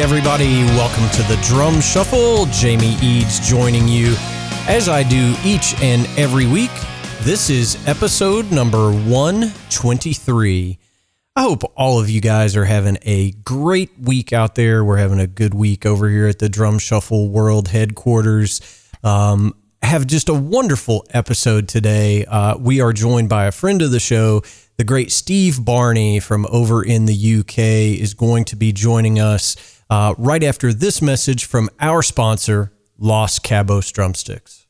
everybody, welcome to the Drum Shuffle. Jamie Eads joining you as I do each and every week. This is episode number 123. I hope all of you guys are having a great week out there. We're having a good week over here at the Drum Shuffle World headquarters. Um, have just a wonderful episode today. Uh, we are joined by a friend of the show, the great Steve Barney from over in the UK is going to be joining us uh, right after this message from our sponsor, Los Cabos Drumsticks.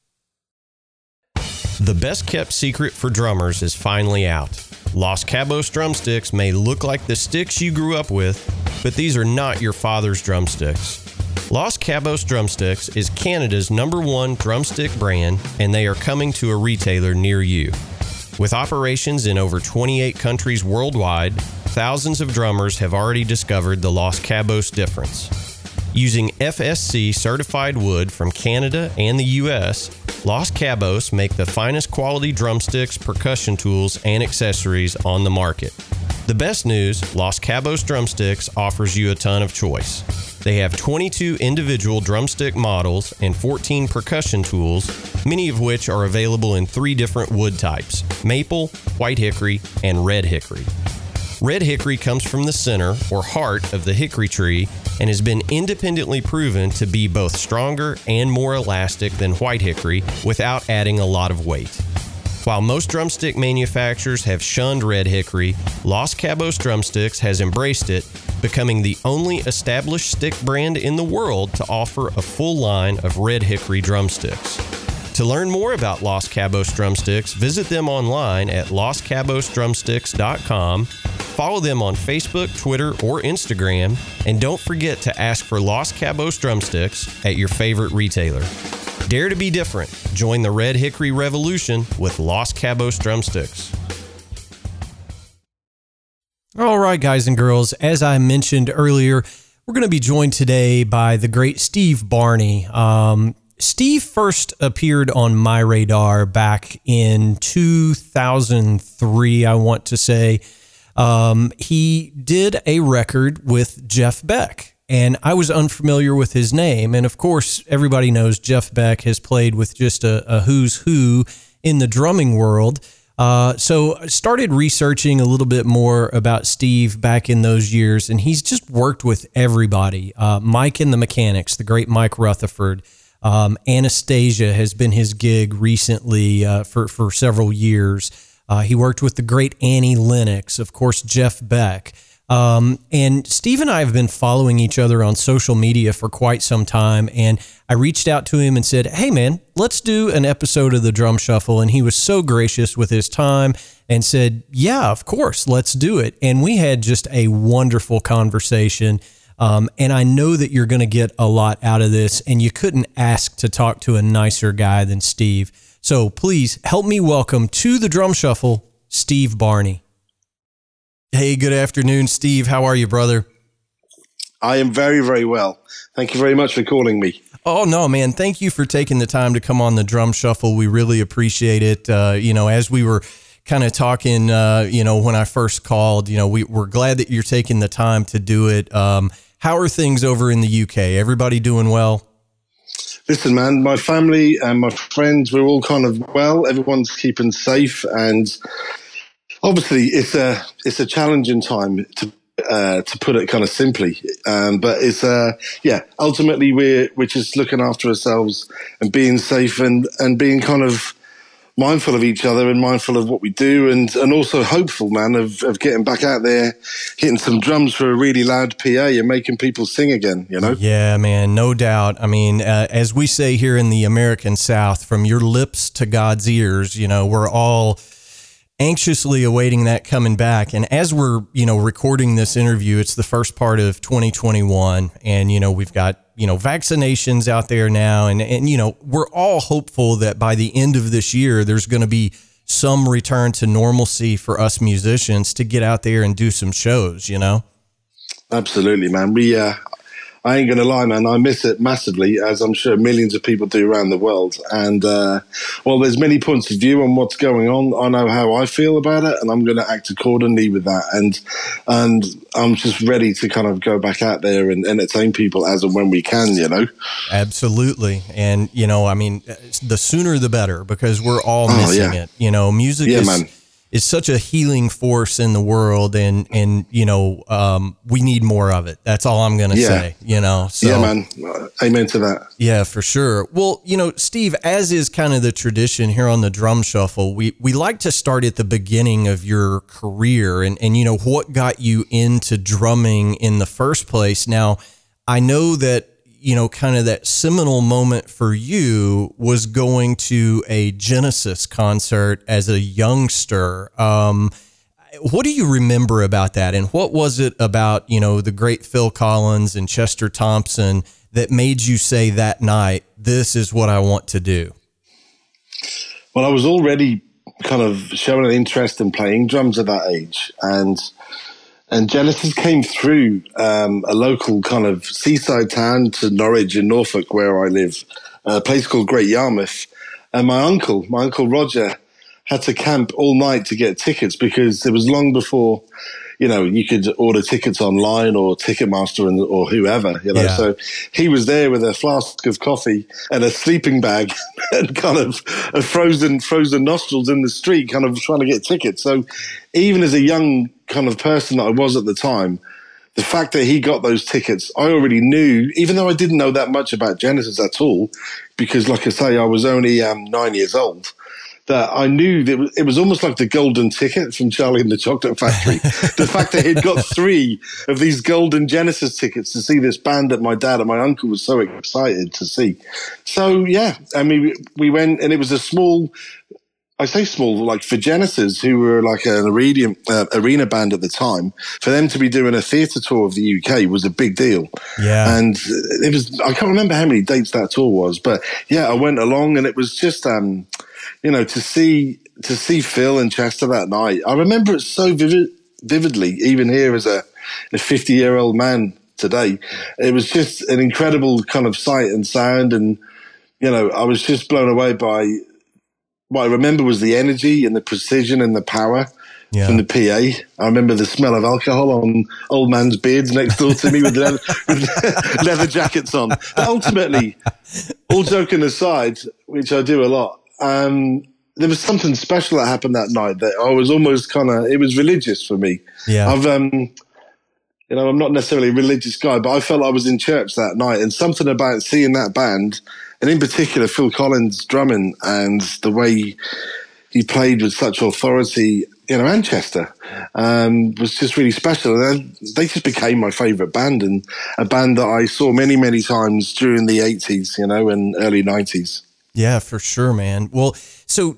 The best kept secret for drummers is finally out. Los Cabos drumsticks may look like the sticks you grew up with, but these are not your father's drumsticks. Los Cabos Drumsticks is Canada's number one drumstick brand, and they are coming to a retailer near you. With operations in over 28 countries worldwide, thousands of drummers have already discovered the Los Cabos difference. Using FSC certified wood from Canada and the US, Los Cabos make the finest quality drumsticks, percussion tools, and accessories on the market. The best news Los Cabos Drumsticks offers you a ton of choice. They have 22 individual drumstick models and 14 percussion tools, many of which are available in three different wood types maple, white hickory, and red hickory. Red hickory comes from the center or heart of the hickory tree and has been independently proven to be both stronger and more elastic than white hickory without adding a lot of weight. While most drumstick manufacturers have shunned red hickory, Los Cabos Drumsticks has embraced it, becoming the only established stick brand in the world to offer a full line of red hickory drumsticks. To learn more about Los Cabos Drumsticks, visit them online at loscabosdrumsticks.com, follow them on Facebook, Twitter, or Instagram, and don't forget to ask for Los Cabos Drumsticks at your favorite retailer. Dare to be different. Join the Red Hickory Revolution with Los Cabos Drumsticks. All right, guys and girls, as I mentioned earlier, we're going to be joined today by the great Steve Barney. Um, Steve first appeared on my radar back in 2003, I want to say. Um, he did a record with Jeff Beck, and I was unfamiliar with his name. And of course, everybody knows Jeff Beck has played with just a, a who's who in the drumming world. Uh, so I started researching a little bit more about Steve back in those years, and he's just worked with everybody. Uh, Mike and the Mechanics, the great Mike Rutherford. Um, Anastacia has been his gig recently uh, for for several years. Uh, he worked with the great Annie Lennox, of course, Jeff Beck. Um, and Steve and I have been following each other on social media for quite some time. And I reached out to him and said, Hey, man, let's do an episode of the Drum Shuffle. And he was so gracious with his time and said, Yeah, of course, let's do it. And we had just a wonderful conversation. Um, and I know that you're going to get a lot out of this. And you couldn't ask to talk to a nicer guy than Steve. So please help me welcome to the Drum Shuffle, Steve Barney. Hey, good afternoon, Steve. How are you, brother? I am very, very well. Thank you very much for calling me. Oh no, man! Thank you for taking the time to come on the drum shuffle. We really appreciate it. Uh, you know, as we were kind of talking, uh, you know, when I first called, you know, we, we're glad that you're taking the time to do it. Um, how are things over in the UK? Everybody doing well? Listen, man, my family and my friends, we're all kind of well. Everyone's keeping safe, and obviously, it's a it's a challenging time to uh, to put it kind of simply. Um, but it's uh, yeah, ultimately we're we're just looking after ourselves and being safe and and being kind of mindful of each other and mindful of what we do and and also hopeful man of, of getting back out there hitting some drums for a really loud PA and making people sing again you know yeah man no doubt I mean uh, as we say here in the American South from your lips to God's ears you know we're all anxiously awaiting that coming back. And as we're, you know, recording this interview, it's the first part of 2021. And, you know, we've got, you know, vaccinations out there now. And, and you know, we're all hopeful that by the end of this year, there's going to be some return to normalcy for us musicians to get out there and do some shows, you know? Absolutely, man. We, uh, I ain't gonna lie, man. I miss it massively, as I'm sure millions of people do around the world. And uh, well, there's many points of view on what's going on. I know how I feel about it, and I'm going to act accordingly with that. And and I'm just ready to kind of go back out there and entertain people as and when we can. You know. Absolutely, and you know, I mean, the sooner the better because we're all oh, missing yeah. it. You know, music yeah, is. Man is such a healing force in the world and and you know um, we need more of it. That's all i'm gonna yeah. say you know so, yeah man. Amen to that. Yeah for sure. Well you know steve as is kind of the tradition here on the drum shuffle we we like to start at the beginning of your career and and you know what got you into drumming in the first place. Now i know that you know, kind of that seminal moment for you was going to a Genesis concert as a youngster. Um, what do you remember about that? And what was it about, you know, the great Phil Collins and Chester Thompson that made you say that night, this is what I want to do? Well, I was already kind of showing an interest in playing drums at that age. And and Genesis came through um, a local kind of seaside town to Norwich in Norfolk, where I live, a place called Great Yarmouth. And my uncle, my uncle Roger, had to camp all night to get tickets because it was long before, you know, you could order tickets online or Ticketmaster and, or whoever, you know. Yeah. So he was there with a flask of coffee and a sleeping bag and kind of a frozen frozen nostrils in the street, kind of trying to get tickets. So even as a young kind of person that I was at the time, the fact that he got those tickets, I already knew, even though I didn't know that much about Genesis at all, because, like I say, I was only um, nine years old. That I knew that it was, almost like the golden ticket from Charlie and the Chocolate Factory. the fact that he'd got three of these golden Genesis tickets to see this band that my dad and my uncle was so excited to see. So yeah, I mean, we went and it was a small I say small, like for Genesis, who were like an arena, uh, arena band at the time, for them to be doing a theatre tour of the UK was a big deal. Yeah. And it was, I can't remember how many dates that tour was, but yeah, I went along and it was just, um, you know, to see, to see Phil and Chester that night. I remember it so vivid, vividly, even here as a, a 50 year old man today. It was just an incredible kind of sight and sound. And, you know, I was just blown away by what I remember was the energy and the precision and the power yeah. from the PA. I remember the smell of alcohol on old man's beards next door to me with leather, with leather jackets on. But ultimately, all joking aside, which I do a lot, um, there was something special that happened that night that I was almost kind of, it was religious for me. Yeah. I've, um, you know, I'm not necessarily a religious guy, but I felt I was in church that night and something about seeing that band and in particular Phil Collins drumming and the way he played with such authority in and Chester um, was just really special. And they just became my favourite band and a band that I saw many, many times during the 80s, you know, and early 90s. Yeah, for sure, man. Well, so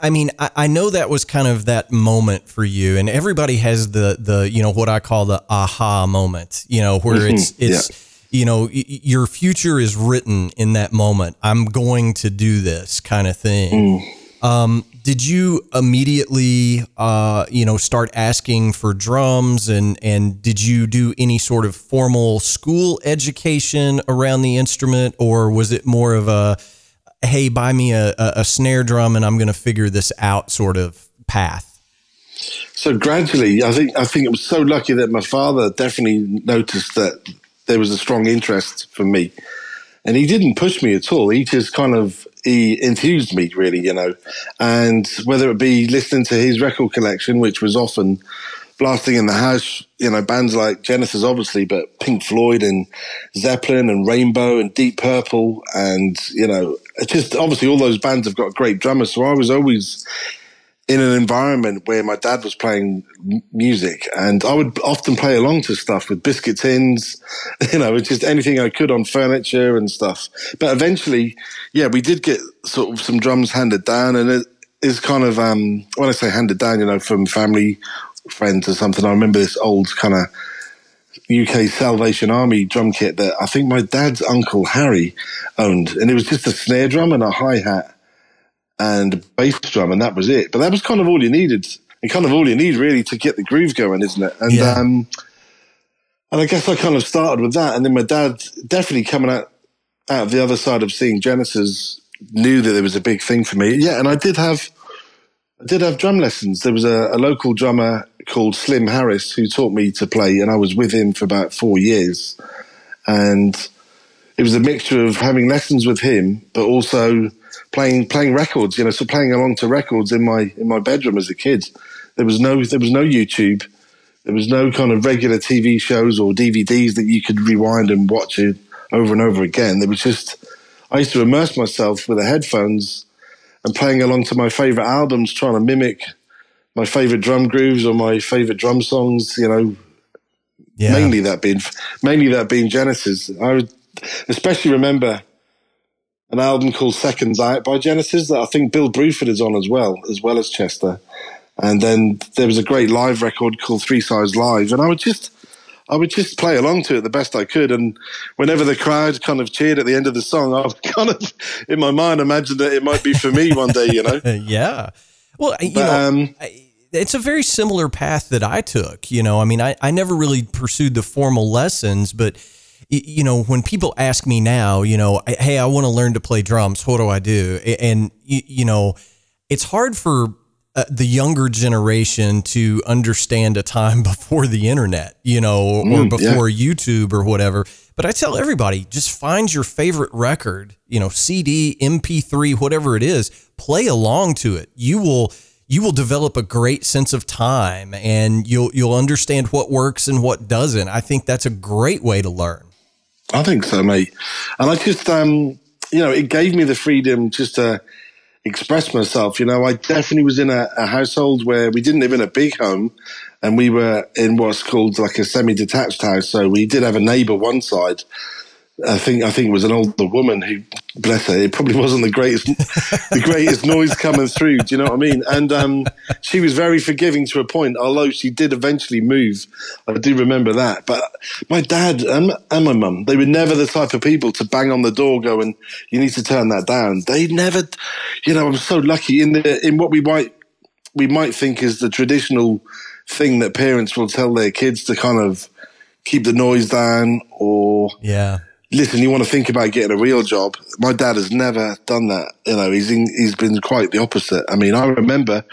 I mean, I know that was kind of that moment for you, and everybody has the the you know what I call the aha moment, you know, where mm-hmm. it's it's. Yeah you know, your future is written in that moment. I'm going to do this kind of thing. Mm. Um, did you immediately, uh, you know, start asking for drums and, and did you do any sort of formal school education around the instrument or was it more of a, Hey, buy me a, a, a snare drum and I'm going to figure this out sort of path? So gradually, I think I think it was so lucky that my father definitely noticed that there was a strong interest for me. And he didn't push me at all. He just kind of he enthused me, really, you know. And whether it be listening to his record collection, which was often blasting in the house, you know, bands like Genesis, obviously, but Pink Floyd and Zeppelin and Rainbow and Deep Purple, and you know, just obviously all those bands have got great drummers. So I was always in an environment where my dad was playing music and I would often play along to stuff with biscuit tins, you know, just anything I could on furniture and stuff. But eventually, yeah, we did get sort of some drums handed down and it, is kind of um, when I say handed down, you know, from family, friends or something. I remember this old kind of UK Salvation Army drum kit that I think my dad's uncle Harry owned, and it was just a snare drum and a hi hat and a bass drum, and that was it. But that was kind of all you needed, and kind of all you need really to get the groove going, isn't it? And Yeah. um, and I guess I kind of started with that, and then my dad definitely coming out out of the other side of seeing Genesis knew that there was a big thing for me. Yeah, and I did have I did have drum lessons. There was a, a local drummer called Slim Harris who taught me to play, and I was with him for about four years. And it was a mixture of having lessons with him, but also playing playing records. You know, so playing along to records in my in my bedroom as a kid. There was no there was no YouTube. There was no kind of regular TV shows or DVDs that you could rewind and watch it over and over again. There was just I used to immerse myself with the headphones and playing along to my favorite albums, trying to mimic my favorite drum grooves or my favorite drum songs. You know, Yeah. mainly that being mainly that being Genesis. I would especially remember an album called Seconds Out by Genesis that I think Bill Bruford is on as well, as well as Chester. And then there was a great live record called Three Sides Live, and I would just I would just play along to it the best I could. And whenever the crowd kind of cheered at the end of the song, I would kind of in my mind imagine that it might be for me one day, you know. yeah. Well, you But, know, um, it's a very similar path that I took. You know, I mean, I, I never really pursued the formal lessons, but you know, when people ask me now, you know, hey, I want to learn to play drums. What do I do? And you, know, it's hard for uh, the younger generation to understand a time before the internet, you know, or Mm, yeah. before YouTube or whatever. But I tell everybody, just find your favorite record, you know, CD, MP3, whatever it is, play along to it. You will you will develop a great sense of time and you'll you'll understand what works and what doesn't. I think that's a great way to learn. I think so, mate. And I just, um, you know, it gave me the freedom just to express myself. You know, I definitely was in a, a household where we didn't live in a big home and we were in what's called like a semi detached house. So we did have a neighbor one side. I think I think it was an older woman who, bless her, it probably wasn't the greatest the greatest noise coming through. Do you know what I mean? And um, she was very forgiving to a point, although she did eventually move. I do remember that. But my dad and, and my mum, they were never the type of people to bang on the door going, "You need to turn that down." They never, you know. I'm so lucky in the in what we might we might think is the traditional thing that parents will tell their kids to kind of keep the noise down or Yeah. Listen, you want to think about getting a real job. My dad has never done that. You know, he's in, he's been quite the opposite. I mean, I remember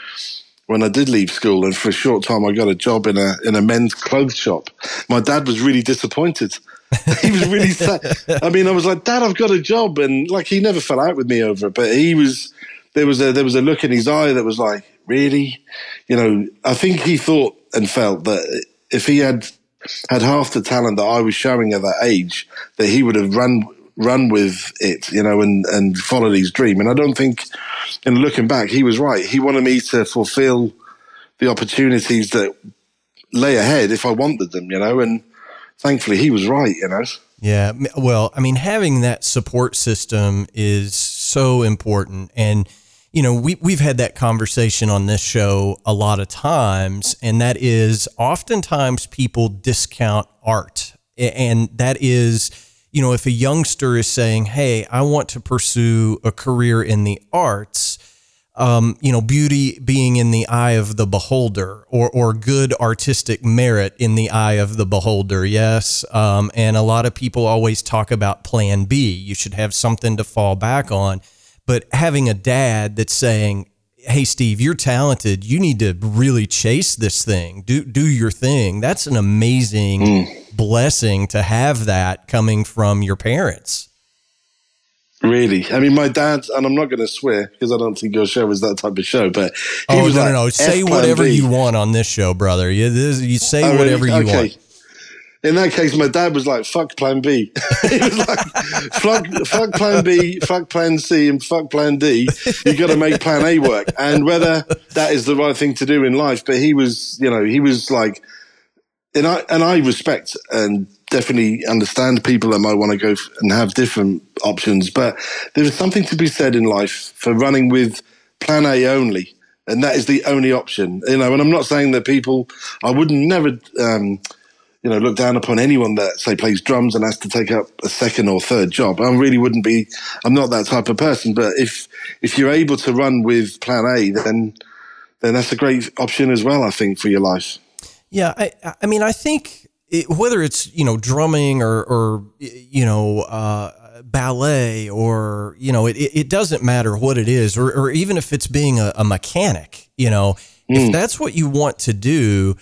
when I did leave school, and for a short time, I got a job in a in a men's clothes shop. My dad was really disappointed. he was really sad. I mean, I was like, Dad, I've got a job, and like he never fell out with me over it, but he was. There was a there was a look in his eye that was like, really, you know. I think he thought and felt that if he had had half the talent that I was showing at that age, that he would have run run with it, you know, and and followed his dream. And I don't think, in looking back, he was right. He wanted me to fulfil the opportunities that lay ahead if I wanted them, you know. And thankfully, he was right, you know. Yeah. Well, I mean, having that support system is so important. And, you know, we, we've had that conversation on this show a lot of times, and that is oftentimes people discount art. And that is, you know, if a youngster is saying, hey, I want to pursue a career in the arts, um, you know, beauty being in the eye of the beholder, or or good artistic merit in the eye of the beholder. Yes, um, and a lot of people always talk about Plan B. You should have something to fall back on, but having a dad that's saying, "Hey, Steve, you're talented. You need to really chase this thing. Do do your thing." That's an amazing mm. blessing to have that coming from your parents. Really, I mean, my dad, and I'm not going to swear because I don't think your show is that type of show, but he Oh was no, like, no, no! Say whatever B. you want on this show, brother. You, this, you say Oh, really? whatever you Okay. want. In that case, my dad was like, fuck plan B. he was like, fuck, fuck plan B, fuck plan C, and fuck plan D. You've got to make plan A work. And whether that is the right thing to do in life, but he was, you know, he was like, and I, and I respect and definitely understand people that might want to go and have different options. But there is something to be said in life for running with plan A only, and that is the only option. You know, and I'm not saying that people, I wouldn't never, um, you know, look down upon anyone that say plays drums and has to take up a second or third job. I really wouldn't be. I'm not that type of person. But if if you're able to run with Plan A, then then that's a great option as well. I think for your life. Yeah, I I mean I think it, whether it's you know drumming or or you know. Uh, ballet or you know it, it doesn't matter what it is or, or even if it's being a, a mechanic you know mm. if that's what you want to do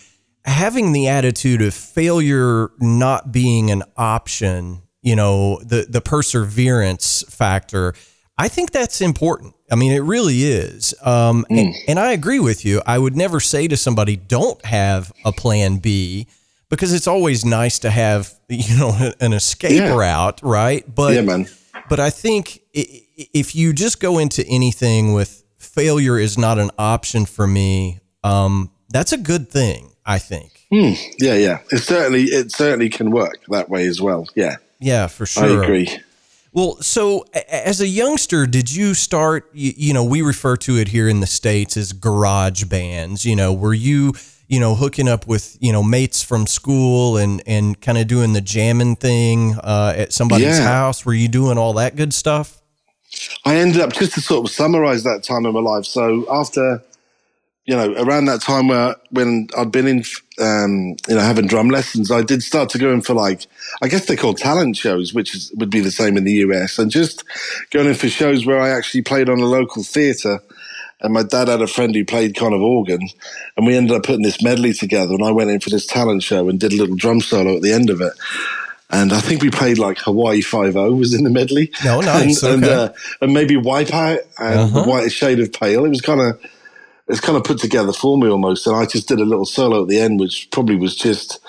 having the attitude of failure not being an option, you know, the the perseverance factor, I think that's important. I mean, it really is. Um, mm. and, and, I agree with you. I would never say to somebody, "Don't have a plan B," because it's always nice to have, you know, an escape yeah. route, right? But yeah, man. But I think if you just go into anything with failure is not an option for me, um, that's a good thing. I think. Mm, yeah, yeah. It certainly it certainly can work that way as well. Yeah. Yeah, for sure. I agree. Well, so as a youngster, did you start? You, you, know, we refer to it here in the states as garage bands. You know, were you, you know, hooking up with you know mates from school and and kind of doing the jamming thing uh, at somebody's yeah. house? Were you doing all that good stuff? I ended up just to sort of summarize that time in my life. So after you know, around that time where when I'd been in, um, you know, having drum lessons, I did start to go in for like, I guess they're called talent shows, which is, would be the same in the US, and just going in for shows where I actually played on a local theatre. And my dad had a friend who played kind of organ, and we ended up putting this medley together. And I went in for this talent show and did a little drum solo at the end of it. And I think we played like Hawaii Five O was in the medley. Oh, nice. and, okay. and, uh, and maybe Wipeout and uh-huh. White Shade of Pale. It was kind of it's kind of put together for me almost. And I just did a little solo at the end, which probably was just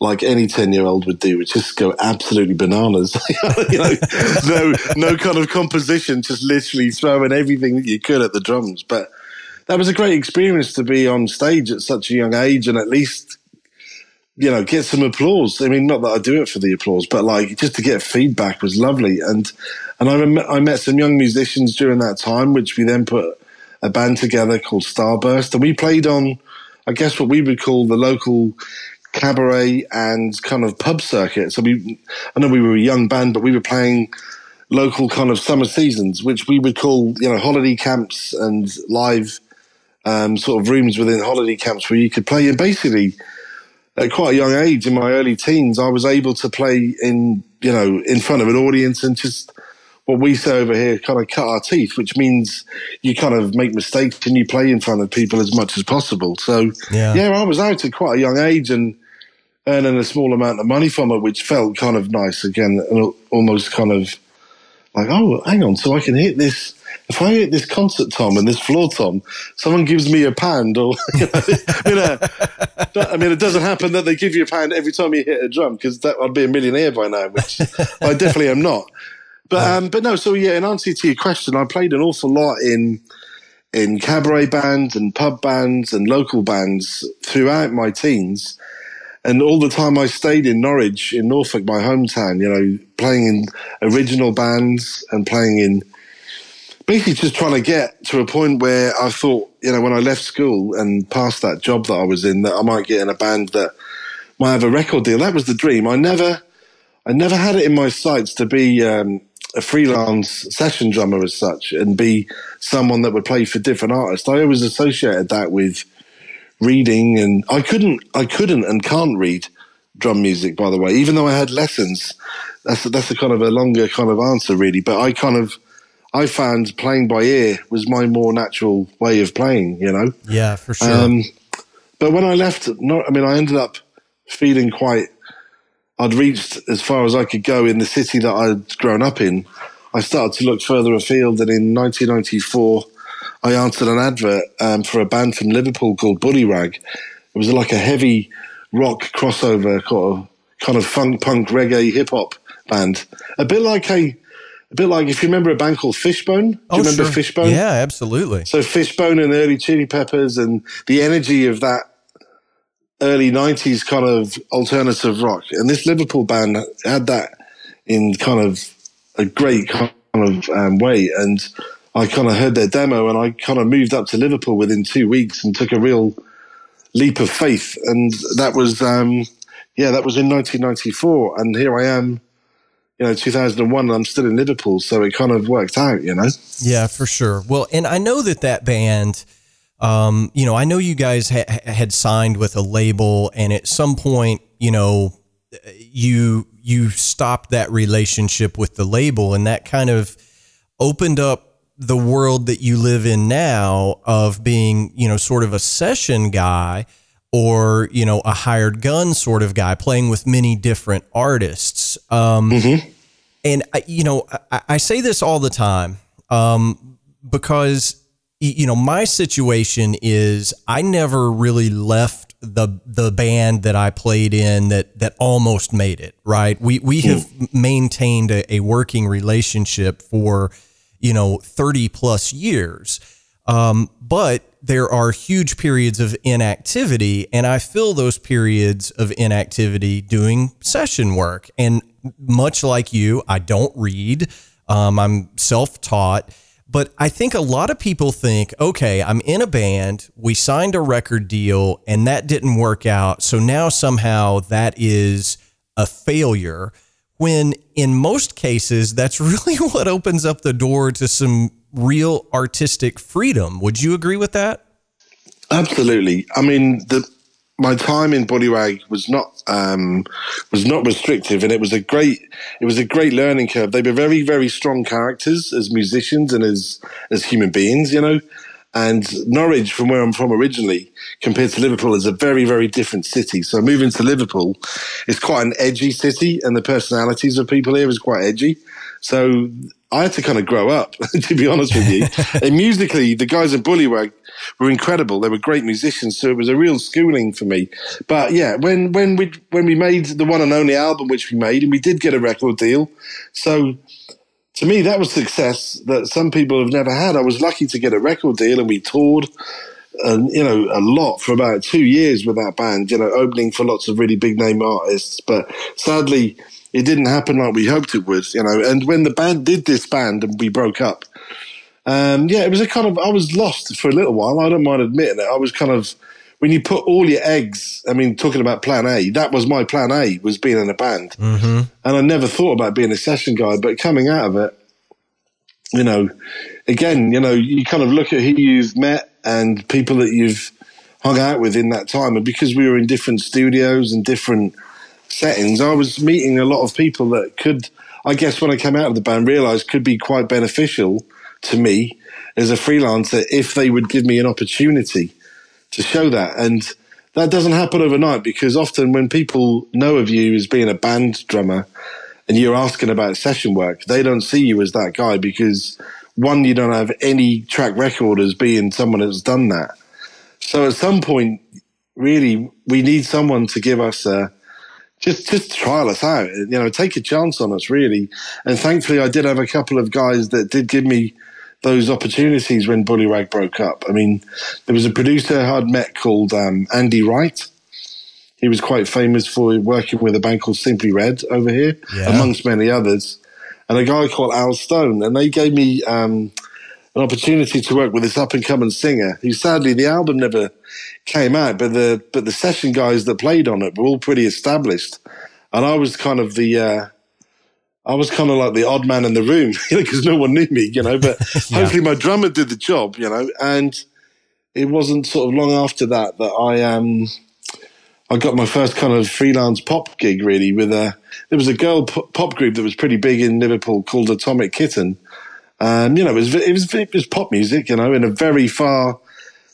like any 10 year old would do, which just go absolutely bananas. you know, no, no kind of composition, just literally throwing everything that you could at the drums. But that was a great experience to be on stage at such a young age and at least, you know, get some applause. I mean, not that I do it for the applause, but like just to get feedback was lovely. And, and I, rem- I met some young musicians during that time, which we then put a band together called Starburst, and we played on, I guess, what we would call the local cabaret and kind of pub circuit. So we, I know we were a young band, but we were playing local kind of summer seasons, which we would call, you know, holiday camps and live um, sort of rooms within holiday camps where you could play. And basically, at quite a young age, in my early teens, I was able to play in, you know, in front of an audience and just what we say over here, kind of cut our teeth, which means you kind of make mistakes and you play in front of people as much as possible. So, yeah, yeah I was out at quite a young age and earning a small amount of money from it, which felt kind of nice again, almost kind of like, oh, hang on, so I can hit this. If I hit this concert tom and this floor tom, someone gives me a pound, or you know, you know, I mean, it doesn't happen that they give you a pound every time you hit a drum because that I'd be a millionaire by now, which I definitely am not. But um, but no, so yeah, in answer to your question, I played an awful lot in in cabaret bands and pub bands and local bands throughout my teens. And all the time I stayed in Norwich, in Norfolk, my hometown, you know, playing in original bands and playing in basically just trying to get to a point where I thought, you know, when I left school and passed that job that I was in, that I might get in a band that might have a record deal. That was the dream. I never, I never had it in my sights to be um, a freelance session drummer as such and be someone that would play for different artists. I always associated that with reading and I couldn't I couldn't and can't read drum music by the way, even though I had lessons. That's a, that's a kind of a longer kind of answer really, but I kind of I found playing by ear was my more natural way of playing, you know. Yeah, for sure. Um, but when I left, not, I mean, I ended up feeling quite I'd reached as far as I could go in the city that I'd grown up in. I started to look further afield, and in 1994, I answered an advert um, for a band from Liverpool called Bullyrag. It was like a heavy rock crossover, kind of, kind of funk, punk, reggae, hip hop band. A bit like a, a bit like if you remember a band called Fishbone. Do oh, you remember sure. Fishbone? Yeah, absolutely. So Fishbone and the early Chili Peppers and the energy of that early 90s kind of alternative rock. And this Liverpool band had that in kind of a great kind of um, way. And I kind of heard their demo and I kind of moved up to Liverpool within two weeks and took a real leap of faith. And that was, um, yeah, that was in 1994. And here I am, you know, 2001, and I'm still in Liverpool. So it kind of worked out, you know? Yeah, for sure. Well, and I know that that band, um, you know, I know you guys ha- had signed with a label, and at some point, you know, you you stopped that relationship with the label, and that kind of opened up the world that you live in now of being, you know, sort of a session guy or, you know, a hired gun sort of guy playing with many different artists. Um, mm-hmm. And, I, you know, I, I, say this all the time um, because, you know, my situation is I never really left the the band that I played in that that almost made it right. We we have mm. maintained a, a working relationship for you know, 30 plus years. Um, but there are huge periods of inactivity, and I fill those periods of inactivity doing session work. And much like you, I don't read, um, I'm self taught. But I think a lot of people think, okay, I'm in a band, we signed a record deal, and that didn't work out. So now somehow that is a failure when in most cases, that's really what opens up the door to some real artistic freedom. Would you agree with that? Absolutely. I mean, the, my time in Bullyrag was not um, was not restrictive, and it was a great it was a great learning curve. They were very very strong characters as musicians and as as human beings, you know. And Norwich, from where I'm from originally, compared to Liverpool, is a very, very different city. So moving to Liverpool is quite an edgy city, and the personalities of people here is quite edgy. So I had to kind of grow up, to be honest with you. and musically, the guys at Bullyrag were incredible. They were great musicians, so it was a real schooling for me. But yeah, when when we when we made the one and only album which we made, and we did get a record deal, so to me, that was success that some people have never had. I was lucky to get a record deal, and we toured, and you know, a lot for about two years with that band. You know, opening for lots of really big name artists. But sadly, it didn't happen like we hoped it would. You know, and when the band did disband and we broke up, um, yeah, it was a kind of I was lost for a little while. I don't mind admitting it. I was kind of when you put all your eggs, I mean, talking about plan A, that was my plan A, was being in a band. Mm-hmm. And I never thought about being a session guy, but coming out of it, you know, again, you know, you kind of look at who you've met and people that you've hung out with in that time. And because we were in different studios and different settings, I was meeting a lot of people that could, I guess, when I came out of the band, realized could be quite beneficial to me as a freelancer if they would give me an opportunity to show that. And that doesn't happen overnight because often when people know of you as being a band drummer and you're asking about session work, they don't see you as that guy because one, you don't have any track record as being someone that's done that. So at some point, really, we need someone to give us a, just just trial us out, you know, take a chance on us, really. And thankfully, I did have a couple of guys that did give me those opportunities when Bullyrag broke up. I mean, there was a producer I'd met called um, Andy Wright. He was quite famous for working with a band called Simply Red over here, yeah. amongst many others, and a guy called Al Stone. And they gave me um, an opportunity to work with this up and coming singer who sadly the album never came out, but the but the session guys that played on it were all pretty established, and I was kind of the uh, I was kind of like the odd man in the room, because no one knew me, you know. But yeah. hopefully, my drummer did the job, you know. And it wasn't sort of long after that that I um I got my first kind of freelance pop gig, really. With a there was a girl pop group that was pretty big in Liverpool called Atomic Kitten. Um, you know, it was it was it was pop music, you know, in a very far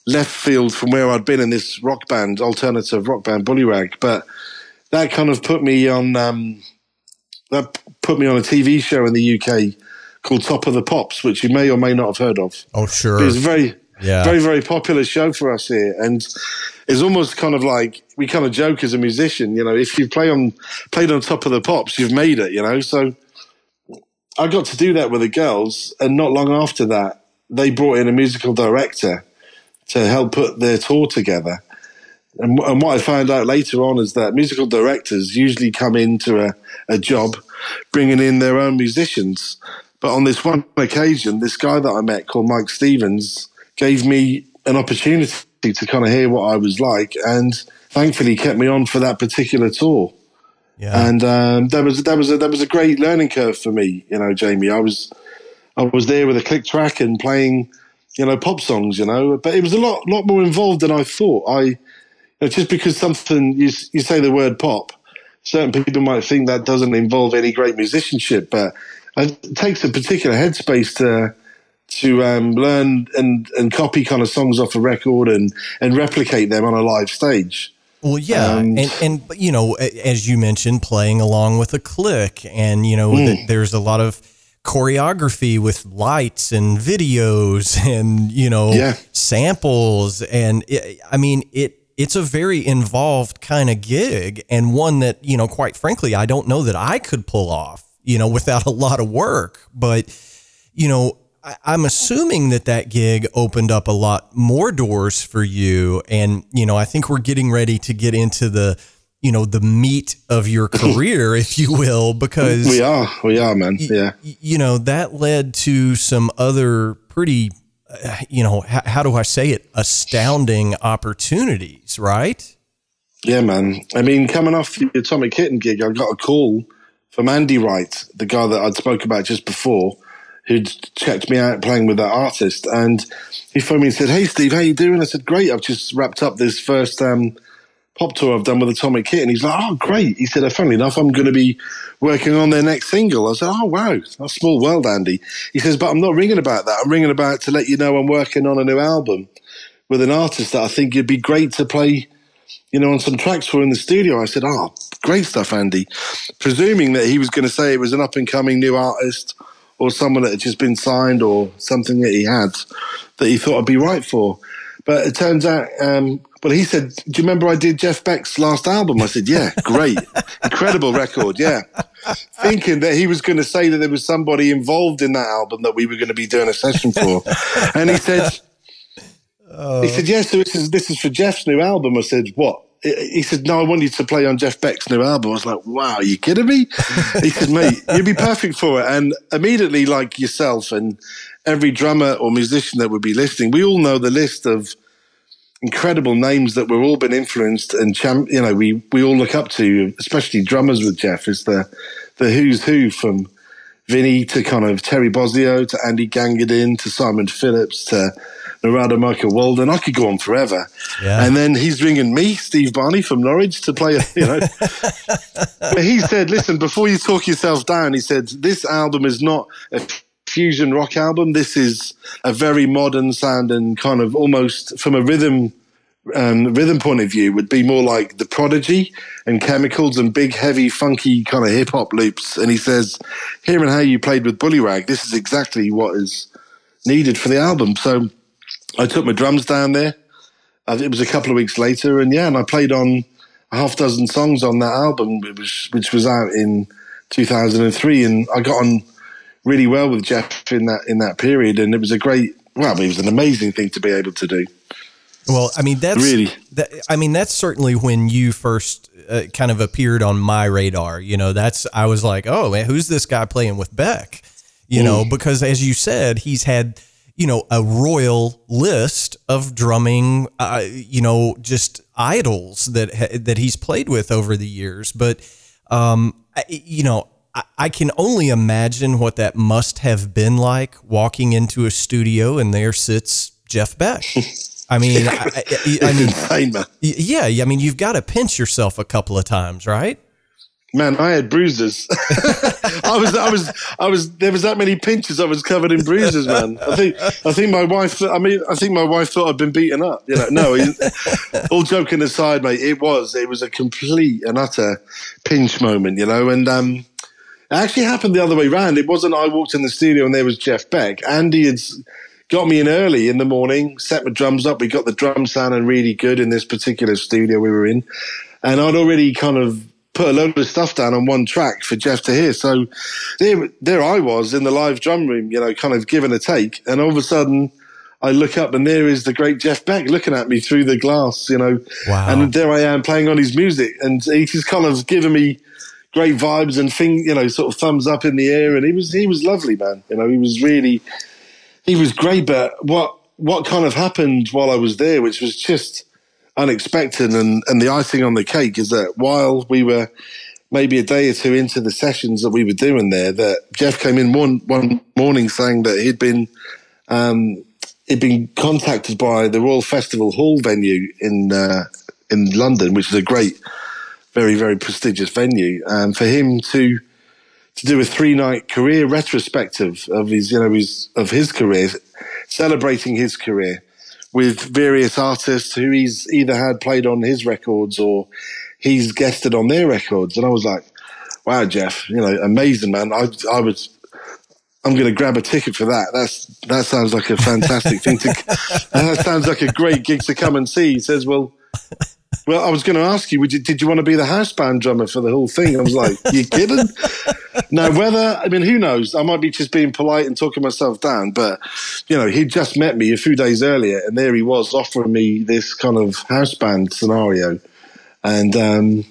left field from where I'd been in this rock band, alternative rock band, Bullyrag. But that kind of put me on. Um, that put me on a TV show in the UK called Top of the Pops, which you may or may not have heard of. Oh, sure. It was very, yeah. very, very popular show for us here, and it's almost kind of like we kind of joke as a musician. You know, if you play on played on Top of the Pops, you've made it. You know, so I got to do that with the girls, and not long after that, they brought in a musical director to help put their tour together. And, and, what I found out later on is that musical directors usually come into a, a job bringing in their own musicians. But on this one occasion, this guy that I met called Mike Stevens gave me an opportunity to kind of hear what I was like, and thankfully kept me on for that particular tour. Yeah. And um, that was that was a, that was a great learning curve for me, you know, Jamie. I was I was there with a click track and playing, you know, pop songs, you know, but it was a lot lot more involved than I thought. I you know, just because something you you say the word pop, certain people might think that doesn't involve any great musicianship, but it takes a particular headspace to to um, learn and, and copy kind of songs off a record and, and replicate them on a live stage. Well, yeah, um, and and you know, as you mentioned, playing along with a click, and you know, mm. there's a lot of choreography with lights and videos, and you know, yeah. samples, and it, I mean, it it's a very involved kind of gig, and one that you know, quite frankly, I don't know that I could pull off, you know, without a lot of work, but you know, I'm assuming that that gig opened up a lot more doors for you. And, you know, I think we're getting ready to get into the, you know, the meat of your career, if you will, because we are, we are, man. Yeah. you know, that led to some other pretty, uh, you know, how do I say it? Astounding opportunities, right? Yeah, man. I mean, coming off the Atomic Kitten gig, I got a call from Andy Wright, the guy that I'd spoke about just before who'd checked me out playing with that artist, and he phoned me and said, "Hey, Steve, how you doing?" I said, "Great. I've just wrapped up this first um, pop tour I've done with Atomic Kitten." He's like, "Oh, great." He said, "Funnily enough, I'm going to be working on their next single." I said, "Oh, wow, that's small world, Andy." He says, "But I'm not ringing about that. I'm ringing about to let you know I'm working on a new album with an artist that I think it'd be great to play." You know, on some tracks for in the studio. I said, "Oh, great stuff, Andy." Presuming that he was going to say it was an up and coming new artist or someone that had just been signed or something that he had that he thought I'd be right for. But it turns out, um, well, he said, Do you remember I did Jeff Beck's last album? I said, Yeah, great. Incredible record, yeah. Thinking that he was going to say that there was somebody involved in that album that we were going to be doing a session for. And he said. He said, Yes, yeah, so this is, this is for Jeff's new album. I said, What? He said, "No, I want you to play on Jeff Beck's new album." I was like, "Wow, are you kidding me?" he said, "Mate, you'd be perfect for it." And immediately, like yourself and every drummer or musician that would be listening, we all know the list of incredible names that we've all been influenced and champ. You know, we we all look up to, especially drummers with Jeff. Is the the who's who from Vinny to kind of Terry Bozzio to Andy Gangadeen to Simon Phillips to Narada Michael Walden. I could go on forever. Yeah. And then he's ringing me, Steve Barney from Norwich, to play, you know. but he said, listen, before you talk yourself down, he said, this album is not a fusion rock album. This is a very modern sound and kind of almost from a rhythm um, rhythm point of view would be more like the prodigy and chemicals and big heavy funky kind of hip hop loops and he says hearing how you played with bullyrag this is exactly what is needed for the album so I took my drums down there. It was a couple of weeks later, and yeah, and I played on a half dozen songs on that album, which, which was out in 2003, and I got on really well with Jeff in that in that period, and it was a great, well, it was an amazing thing to be able to do. Well, I mean that's really, that, I mean that's certainly when you first uh, kind of appeared on my radar. You know, that's I was like, oh man, who's this guy playing with Beck? You mm. know, because as you said, he's had you know, a royal list of drumming, uh, you know, just idols that that he's played with over the years. But, um, I, you know, I, I can only imagine what that must have been like walking into a studio and there sits Jeff Beck. I mean, I, I, I mean, yeah, I mean, you've got to pinch yourself a couple of times, right? Man, I had bruises. I was, I was, I was. There was that many pinches. I was covered in bruises, man. I think, I think my wife. I mean, I think my wife thought I'd been beaten up. You know, no. all joking aside, mate, it was, it was a complete and utter pinch moment. You know, and um, it actually happened the other way around. It wasn't. I walked in the studio and there was Jeff Beck. Andy had got me in early in the morning, set my drums up. We got the drums sounding really good in this particular studio we were in, and I'd already kind of put a load of stuff down on one track for Jeff to hear. So there, there I was in the live drum room, you know, kind of giving a take, and all of a sudden. I look up and there is the great Jeff Beck looking at me through the glass, you know, wow. and there I am playing on his music, and he's kind of given me great vibes and thing, you know, sort of thumbs up in the air. And he was he was lovely, man. You know, he was really he was great. But what what kind of happened while I was there, which was just unexpected, and and the icing on the cake is that while we were maybe a day or two into the sessions that we were doing there, that Jeff came in one one morning saying that he'd been um, he'd been contacted by the Royal Festival Hall venue in uh, in London, which is a great, very very prestigious venue, and for him to to do a three night career retrospective of his you know his of his career, celebrating his career with various artists who he's either had played on his records or he's guested on their records, and I was like, wow, Jeff, you know, amazing man. I I was I'm going to grab a ticket for that. That's that sounds like a fantastic thing to. That sounds like a great gig to come and see. He says, "Well, well, I was going to ask you, you, did you want to be the house band drummer for the whole thing?" I was like, "You kidding?" now, whether I mean, who knows? I might be just being polite and talking myself down, but you know, he just met me a few days earlier, and there he was offering me this kind of house band scenario, and um,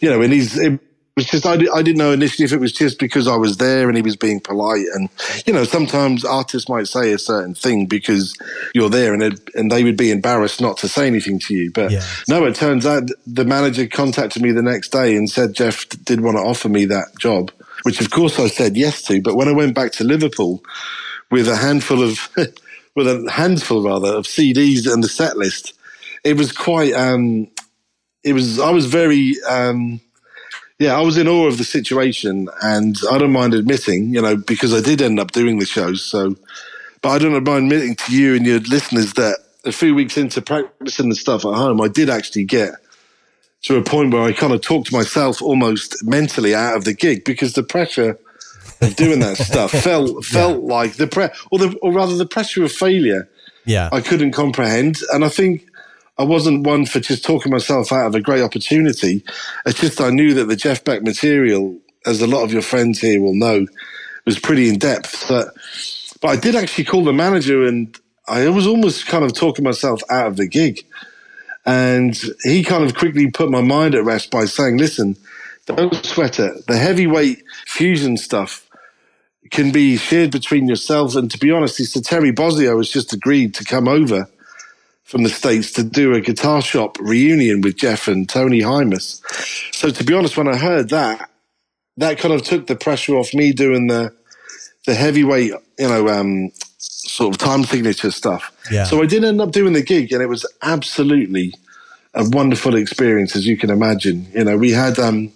you know, and he's. It, was just I, I didn't know initially if it was just because I was there and he was being polite and you know sometimes artists might say a certain thing because you're there and it, and they would be embarrassed not to say anything to you but yeah. no it turns out the manager contacted me the next day and said Jeff did want to offer me that job which of course I said yes to but when I went back to Liverpool with a handful of with a handful rather of CDs and the set list it was quite um it was I was very um yeah, I was in awe of the situation, and I don't mind admitting, you know, because I did end up doing the shows. So, but I don't mind admitting to you and your listeners that a few weeks into practicing the stuff at home, I did actually get to a point where I kind of talked to myself almost mentally out of the gig because the pressure of doing that stuff felt felt yeah. like the pre or the or rather the pressure of failure. Yeah, I couldn't comprehend, and I think I wasn't one for just talking myself out of a great opportunity. It's just I knew that the Jeff Beck material, as a lot of your friends here will know, was pretty in depth. But but I did actually call the manager, and I was almost kind of talking myself out of the gig. And he kind of quickly put my mind at rest by saying, "Listen, don't sweat it. The heavyweight fusion stuff." Can be shared between yourselves, and to be honest, he said Terry Bozzio has just agreed to come over from the States to do a guitar shop reunion with Jeff and Tony Hymas. So to be honest, when I heard that, that kind of took the pressure off me doing the the heavyweight, you know, um, sort of time signature stuff. Yeah. So I did end up doing the gig, and it was absolutely a wonderful experience, as you can imagine. You know, we had um,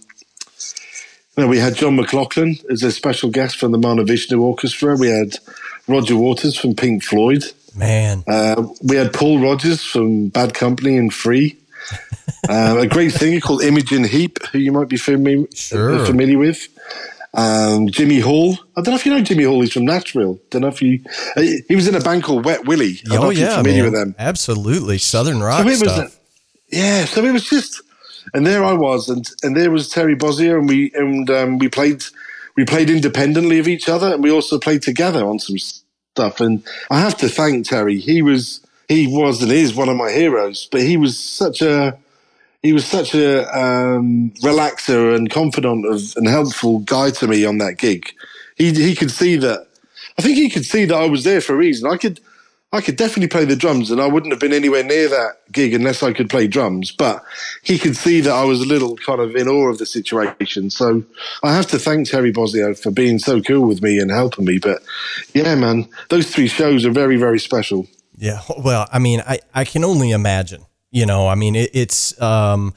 you know, we had John McLaughlin as a special guest from the Mahavishnu Orchestra. We had Roger Waters from Pink Floyd. Man, uh, we had Paul Rodgers from Bad Company and Free. uh, a great singer called Imogen Heap, who you might be familiar, sure. familiar with. Um, Jimmy Hall. I don't know if you know Jimmy Hall. He's from Nashville. Don't know if you. Uh, he was in a band called Wet Willie. Oh yeah, familiar man. with them. Absolutely, Southern rock so stuff. Was, yeah, so it was just, and there I was, and and there was Terry Bozzio, and we and um, we played we played independently of each other, and we also played together on some stuff. And I have to thank Terry. He was he was and is one of my heroes. But he was such a he was such a um, relaxer and confidant of and helpful guy to me on that gig. He he could see that. I think he could see that I was there for a reason. I could I could definitely play the drums, and I wouldn't have been anywhere near that gig unless I could play drums. But he could see that I was a little kind of in awe of the situation. So I have to thank Terry Bozzio for being so cool with me and helping me. But yeah, man, those three shows are very, very special. Yeah. Well, I mean, I, I can only imagine, you know, I mean, it, it's, um,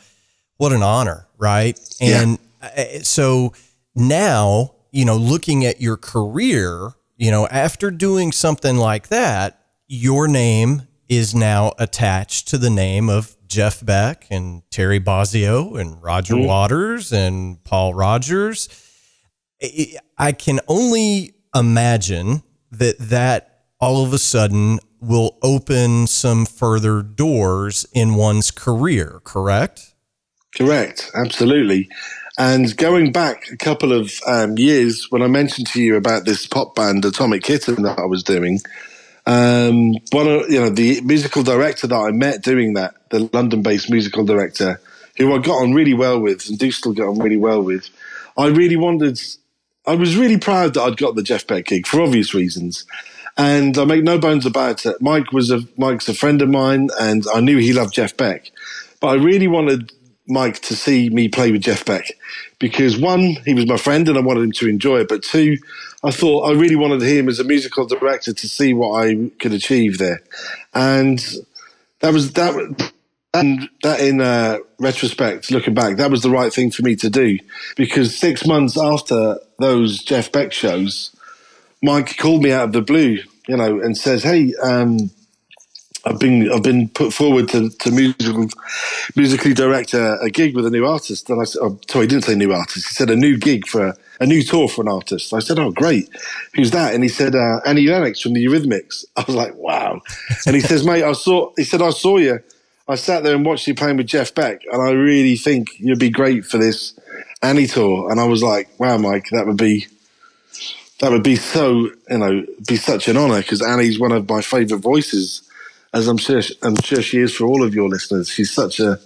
what an honor, right? And yeah. so now, you know, looking at your career, you know, after doing something like that, your name is now attached to the name of Jeff Beck and Terry Bozzio and Roger mm-hmm. Waters and Paul Rodgers. I can only imagine that that all of a sudden will open some further doors in one's career, correct? Correct, absolutely. And going back a couple of um, years, when I mentioned to you about this pop band Atomic Kitten that I was doing, um, one of you know the musical director that I met doing that, the London-based musical director, who I got on really well with and do still get on really well with. I really wanted. I was really proud that I'd got the Jeff Beck gig for obvious reasons. And I make no bones about it. Mike was a Mike's a friend of mine, and I knew he loved Jeff Beck. But I really wanted Mike to see me play with Jeff Beck because one, he was my friend and I wanted him to enjoy it. But two, I thought I really wanted him as a musical director to see what I could achieve there. And that was that. And that, in uh, retrospect, looking back, that was the right thing for me to do because six months after those Jeff Beck shows, Mike called me out of the blue, you know, and says, "Hey, um, I've been I've been put forward to, to musical, musically direct a, a, gig with a new artist." And I said, oh, "Sorry, he didn't say new artist. He said a new gig for a, a new tour for an artist." I said, "Oh, great. Who's that?" And he said, uh, "Annie Lennox from the Eurythmics." I was like, "Wow!" And he says, "Mate, I saw." He said, "I saw you. I sat there and watched you playing with Jeff Beck, and I really think you'd be great for this Annie tour." And I was like, "Wow, Mike, that would be." That would be so, you know, be such an honour because Annie's one of my favourite voices as I'm sure I'm sure she is for all of your listeners. She's such a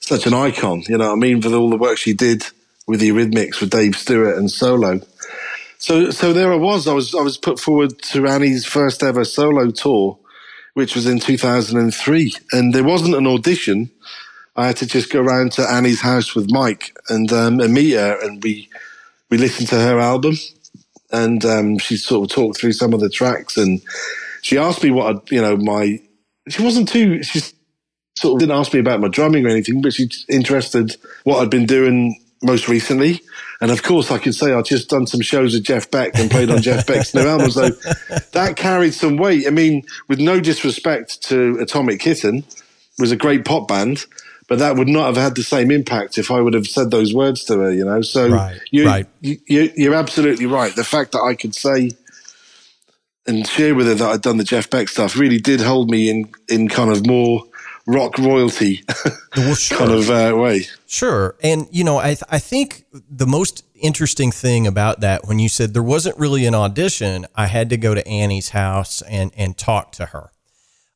such an icon, you know what I mean, for all the work she did with the Eurythmics with Dave Stewart and solo. So so there I was. I was I was put forward to Annie's first ever solo tour, which was in 2003, and there wasn't an audition. I had to just go around to Annie's house with Mike and um, and meet her, and we we listened to her album, and um, she sort of talked through some of the tracks, and she asked me what I'd, you know my she wasn't too. She sort of didn't ask me about my drumming or anything, but she's interested what I'd been doing most recently. And of course, I could say I'd just done some shows with Jeff Beck and played on Jeff Beck's new album. So that carried some weight. I mean, with no disrespect to Atomic Kitten, was a great pop band, but that would not have had the same impact if I would have said those words to her. You know, so right, you, right. You, you're absolutely right. The fact that I could say and share with her that I'd done the Jeff Beck stuff really did hold me in in kind of more rock royalty well, sure. kind of uh, way. Sure, and you know, I th- I think the most interesting thing about that when you said there wasn't really an audition, I had to go to Annie's house and and talk to her.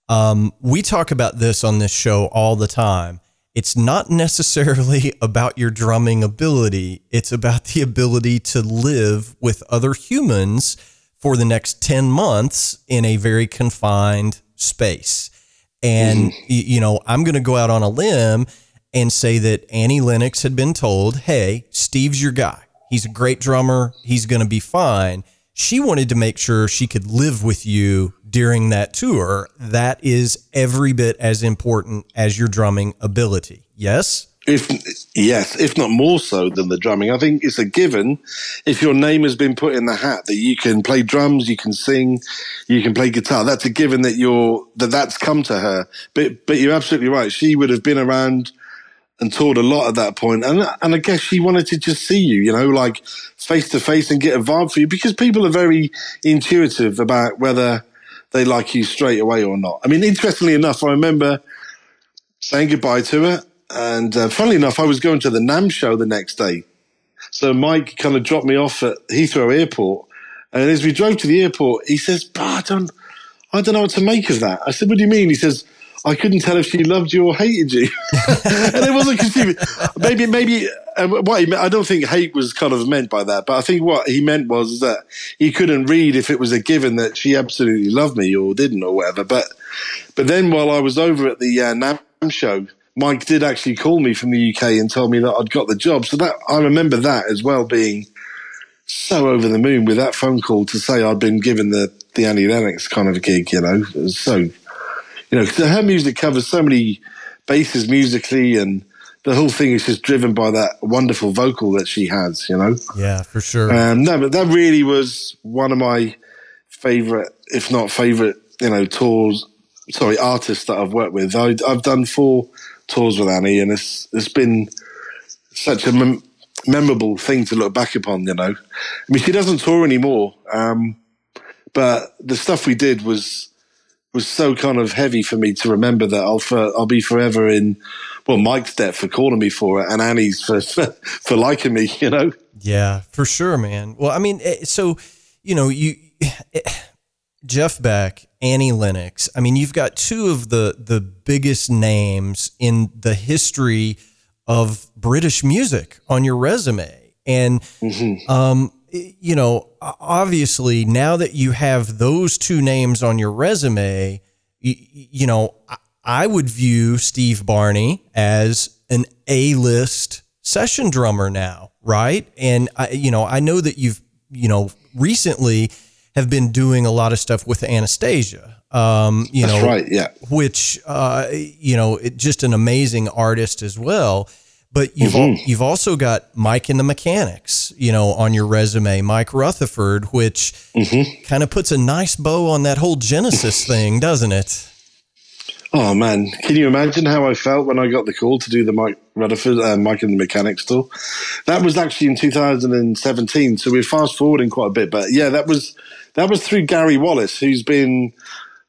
Um, we talk about this on this show all the time. It's not necessarily about your drumming ability. It's about the ability to live with other humans for the next 10 months in a very confined space. And, mm-hmm. you know, I'm going to go out on a limb and say that Annie Lennox had been told, hey, Steve's your guy. He's a great drummer. He's going to be fine. She wanted to make sure she could live with you during that tour. That is every bit as important as your drumming ability. Yes? If yes, if not more so than the drumming, I think it's a given. If your name has been put in the hat that you can play drums, you can sing, you can play guitar, that's a given that you're that that's come to her. But but you're absolutely right. She would have been around and toured a lot at that point, and and I guess she wanted to just see you, you know, like face to face and get a vibe for you because people are very intuitive about whether they like you straight away or not. I mean, interestingly enough, I remember saying goodbye to her and uh, funnily enough, I was going to the NAMM show the next day. So Mike kind of dropped me off at Heathrow Airport. And as we drove to the airport, he says, I don't, I don't know what to make of that. I said, What do you mean? He says, I couldn't tell if she loved you or hated you. and it wasn't confusing. Maybe, maybe, uh, what he meant, I don't think hate was kind of meant by that, but I think what he meant was that he couldn't read if it was a given that she absolutely loved me or didn't or whatever. But, but then while I was over at the uh, NAMM show, Mike did actually call me from the UK and tell me that I'd got the job. So that I remember that as well being so over the moon with that phone call to say I'd been given the the Annie Lennox kind of gig. You know, so you know her music covers so many bases musically and. The whole thing is just driven by that wonderful vocal that she has, you know. Yeah, for sure. Um, no, but that really was one of my favorite, if not favorite, you know, tours. Sorry, artists that I've worked with. I, I've done four tours with Annie, and it's it's been such a mem- memorable thing to look back upon. You know, I mean, she doesn't tour anymore, um, but the stuff we did was was so kind of heavy for me to remember that I'll for, I'll be forever in well Mike's debt for calling me for it, and Annie's for for, liking me. You know. Yeah, for sure, man. Well, I mean, eh, so you know, you. Eh, Jeff Beck, Annie Lennox. I mean, you've got two of the the biggest names in the history of British music on your resume. And, mm-hmm. um, you know, obviously now that you have those two names on your resume, you, you know, I would view Steve Barney as an A-list session drummer now, right? And I, you know, I know that you've, you know, recently have been doing a lot of stuff with Anastacia. Um, you That's know, right, yeah. Which, uh, you know, it, just an amazing artist as well. But you've mm-hmm. al- you've also got Mike and the Mechanics, you know, on your resume, Mike Rutherford, which mm-hmm. kind of puts a nice bow on that whole Genesis thing, doesn't it? Oh man, can you imagine how I felt when I got the call to do the Mike Rutherford, uh, Mike and the Mechanics tour? That was actually in 2017, so we're fast forwarding quite a bit. But yeah, that was that was through Gary Wallace, who's been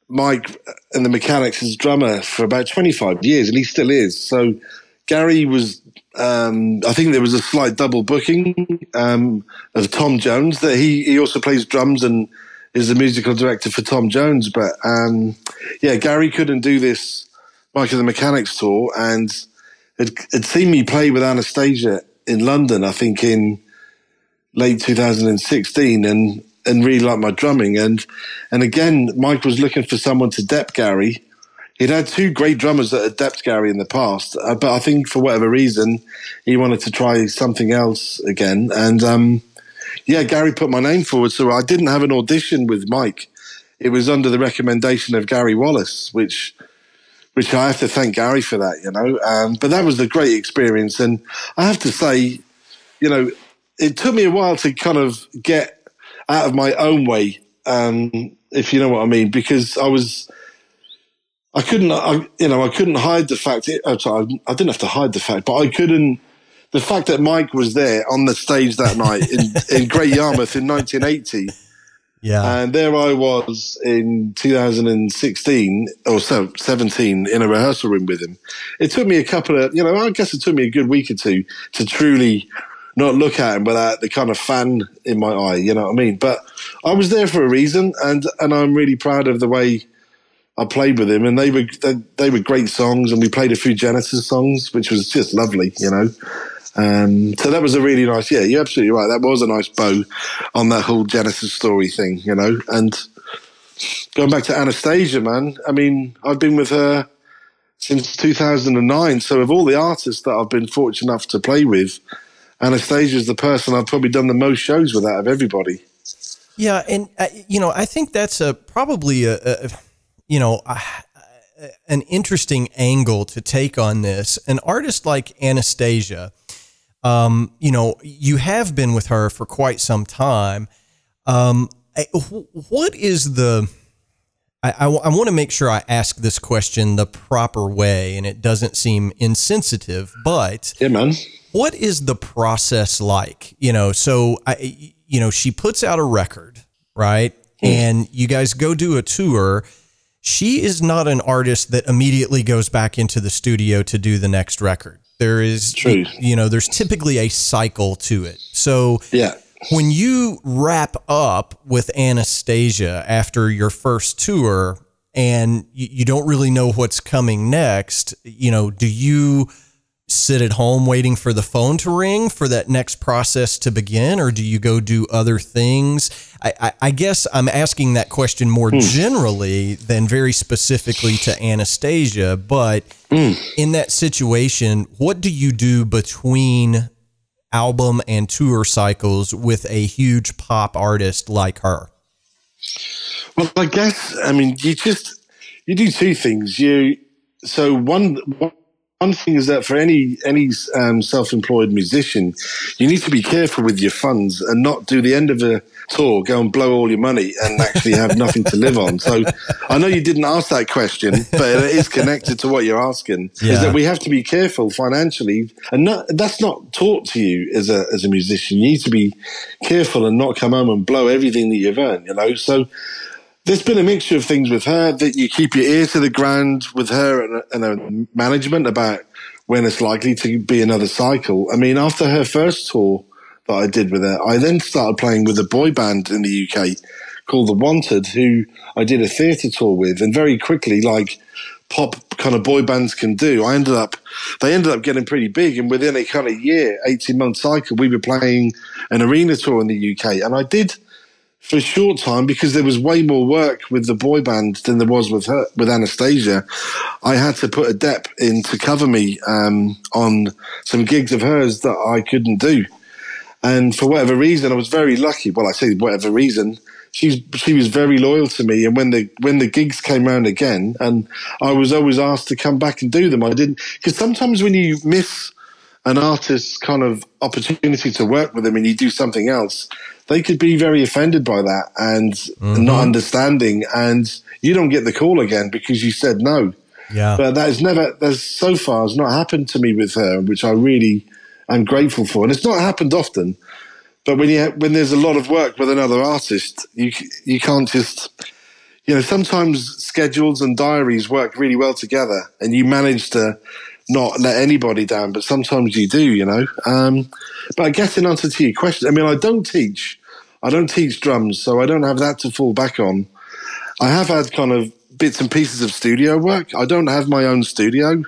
Mike and the Mechanics' drummer for about 25 years, and he still is. So Gary was, um, I think there was a slight double booking um, of Tom Jones that he he also plays drums and is the musical director for Tom Jones. But um, yeah, Gary couldn't do this Mike and the Mechanics tour, and had, had seen me play with Anastacia in London. I think in late 2016, and and really liked my drumming. And and again, Mike was looking for someone to dep Gary. He'd had two great drummers that had Gary in the past, uh, but I think for whatever reason, he wanted to try something else again. And um, yeah, Gary put my name forward, so I didn't have an audition with Mike. It was under the recommendation of Gary Wallace, which which I have to thank Gary for that, you know. Um, but that was a great experience, and I have to say, you know, it took me a while to kind of get out of my own way, um, if you know what I mean, because I was. I couldn't, I, you know, I couldn't hide the fact. It, I didn't have to hide the fact, but I couldn't the fact that Mike was there on the stage that night in, in Great Yarmouth in 1980. Yeah. And there I was in 2016 or so 17 in a rehearsal room with him. It took me a couple of, you know, I guess it took me a good week or two to truly not look at him without the kind of fan in my eye, you know what I mean? But I was there for a reason and, and I'm really proud of the way I played with him and they were, they, they were great songs and we played a few Genesis songs, which was just lovely, you know? Um, so that was a really nice, yeah, you're absolutely right. That was a nice bow on that whole Genesis story thing, you know. And going back to Anastacia, man, I mean, I've been with her since 2009. So of all the artists that I've been fortunate enough to play with, Anastacia is the person I've probably done the most shows with out of everybody. Yeah, and uh, you know, I think that's a probably a, a you know. A, an interesting angle to take on this. An artist like Anastacia, um, you know, you have been with her for quite some time. Um, what is the I, I, I want to make sure I ask this question the proper way and it doesn't seem insensitive, but yeah, man. what is the process like? You know, so I, you know, she puts out a record, right? Hmm. And you guys go do a tour. She is not an artist that immediately goes back into the studio to do the next record. There is, True. you know, there's typically a cycle to it. So, yeah. When you wrap up with Anastacia after your first tour and you, you don't really know what's coming next, you know, do you sit at home waiting for the phone to ring for that next process to begin, or do you go do other things? I, I, I guess I'm asking that question more mm. generally than very specifically to Anastacia, But mm. in that situation, what do you do between album and tour cycles with a huge pop artist like her? Well, I guess I mean you just you do two things. You so one, one thing is that for any any um, self-employed musician, you need to be careful with your funds and not do the end of a tour, go and blow all your money and actually have nothing to live on. So I know you didn't ask that question, but it is connected to what you're asking. Yeah. Is that we have to be careful financially, and not, that's not taught to you as a as a musician. You need to be careful and not come home and blow everything that you've earned. You know, so there's been a mixture of things with her that you keep your ear to the ground with her and, and a management about when it's likely to be another cycle. I mean, after her first tour that I did with her, I then started playing with a boy band in the UK called The Wanted, who I did a theatre tour with. And very quickly, like pop kind of boy bands can do. I ended up, they ended up getting pretty big, and within a kind of year, eighteen month cycle, we were playing an arena tour in the UK, and I did for a short time because there was way more work with the boy band than there was with her with Anastacia. I had to put a dep in to cover me um, on some gigs of hers that I couldn't do, and for whatever reason, I was very lucky. Well, I say whatever reason she she was very loyal to me. And when the when the gigs came around again, and I was always asked to come back and do them, I didn't because sometimes when you miss an artist's kind of opportunity to work with them and you do something else, they could be very offended by that and mm-hmm. not understanding, and you don't get the call again because you said no. Yeah, but that has never, there's so far has not happened to me with her, which I really am grateful for, and it's not happened often. But when you when there's a lot of work with another artist, you you can't just you know sometimes schedules and diaries work really well together, and you manage to not let anybody down. But sometimes you do, you know. Um, but I guess in answer to your question, I mean, I don't teach. I don't teach drums, so I don't have that to fall back on. I have had kind of bits and pieces of studio work. I don't have my own studio.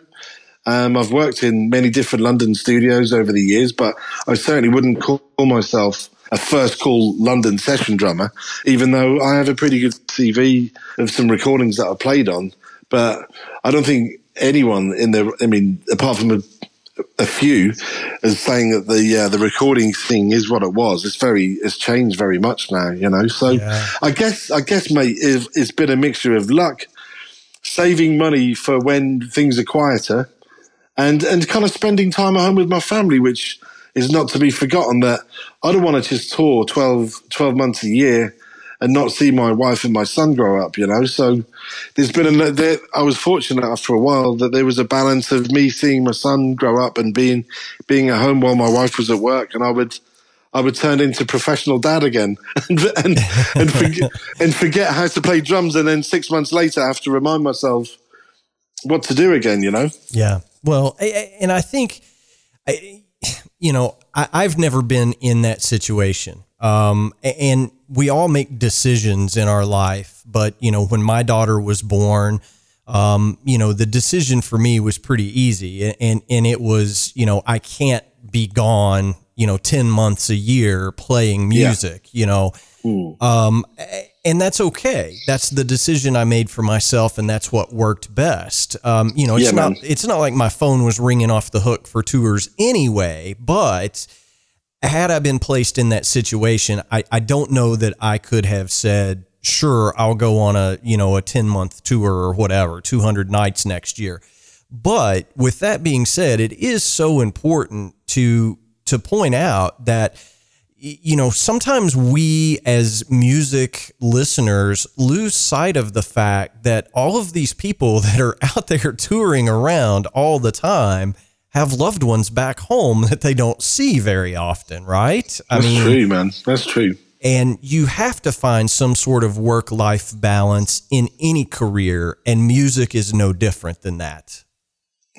Um, I've worked in many different London studios over the years, but I certainly wouldn't call myself a first call London session drummer, even though I have a pretty good CV of some recordings that I played on. But I don't think anyone in the, I mean, apart from a, a few, is saying that the uh, the recording thing is what it was. It's very, it's changed very much now, you know. So yeah. I guess, I guess, mate, it, it's been a mixture of luck, saving money for when things are quieter, and and kind of spending time at home with my family, which is not to be forgotten. That I don't want to just tour 12, 12 months a year and not see my wife and my son grow up, you know. So there's been a there, I was fortunate after a while that there was a balance of me seeing my son grow up and being being at home while my wife was at work, and I would. I would turn into professional dad again and and, and, forget, and forget how to play drums, and then six months later, I have to remind myself what to do again. You know? Yeah. Well, and I think, you know, I, have never been in that situation. Um, and we all make decisions in our life. But, you know, when my daughter was born, um, you know, the decision for me was pretty easy. And, and it was, you know, I can't be gone, you know, 10 months a year playing music, yeah. you know. Um, and that's okay. That's the decision I made for myself, and that's what worked best. Um, you know, it's yeah, not man. it's not like my phone was ringing off the hook for tours anyway. But had I been placed in that situation, I, I don't know that I could have said, "Sure, I'll go on a you know a ten month tour or whatever, two hundred nights next year." But with that being said, it is so important to to point out that you know, sometimes we as music listeners lose sight of the fact that all of these people that are out there touring around all the time have loved ones back home that they don't see very often, right? I That's mean, true, man. That's true. And you have to find some sort of work life balance in any career, and music is no different than that.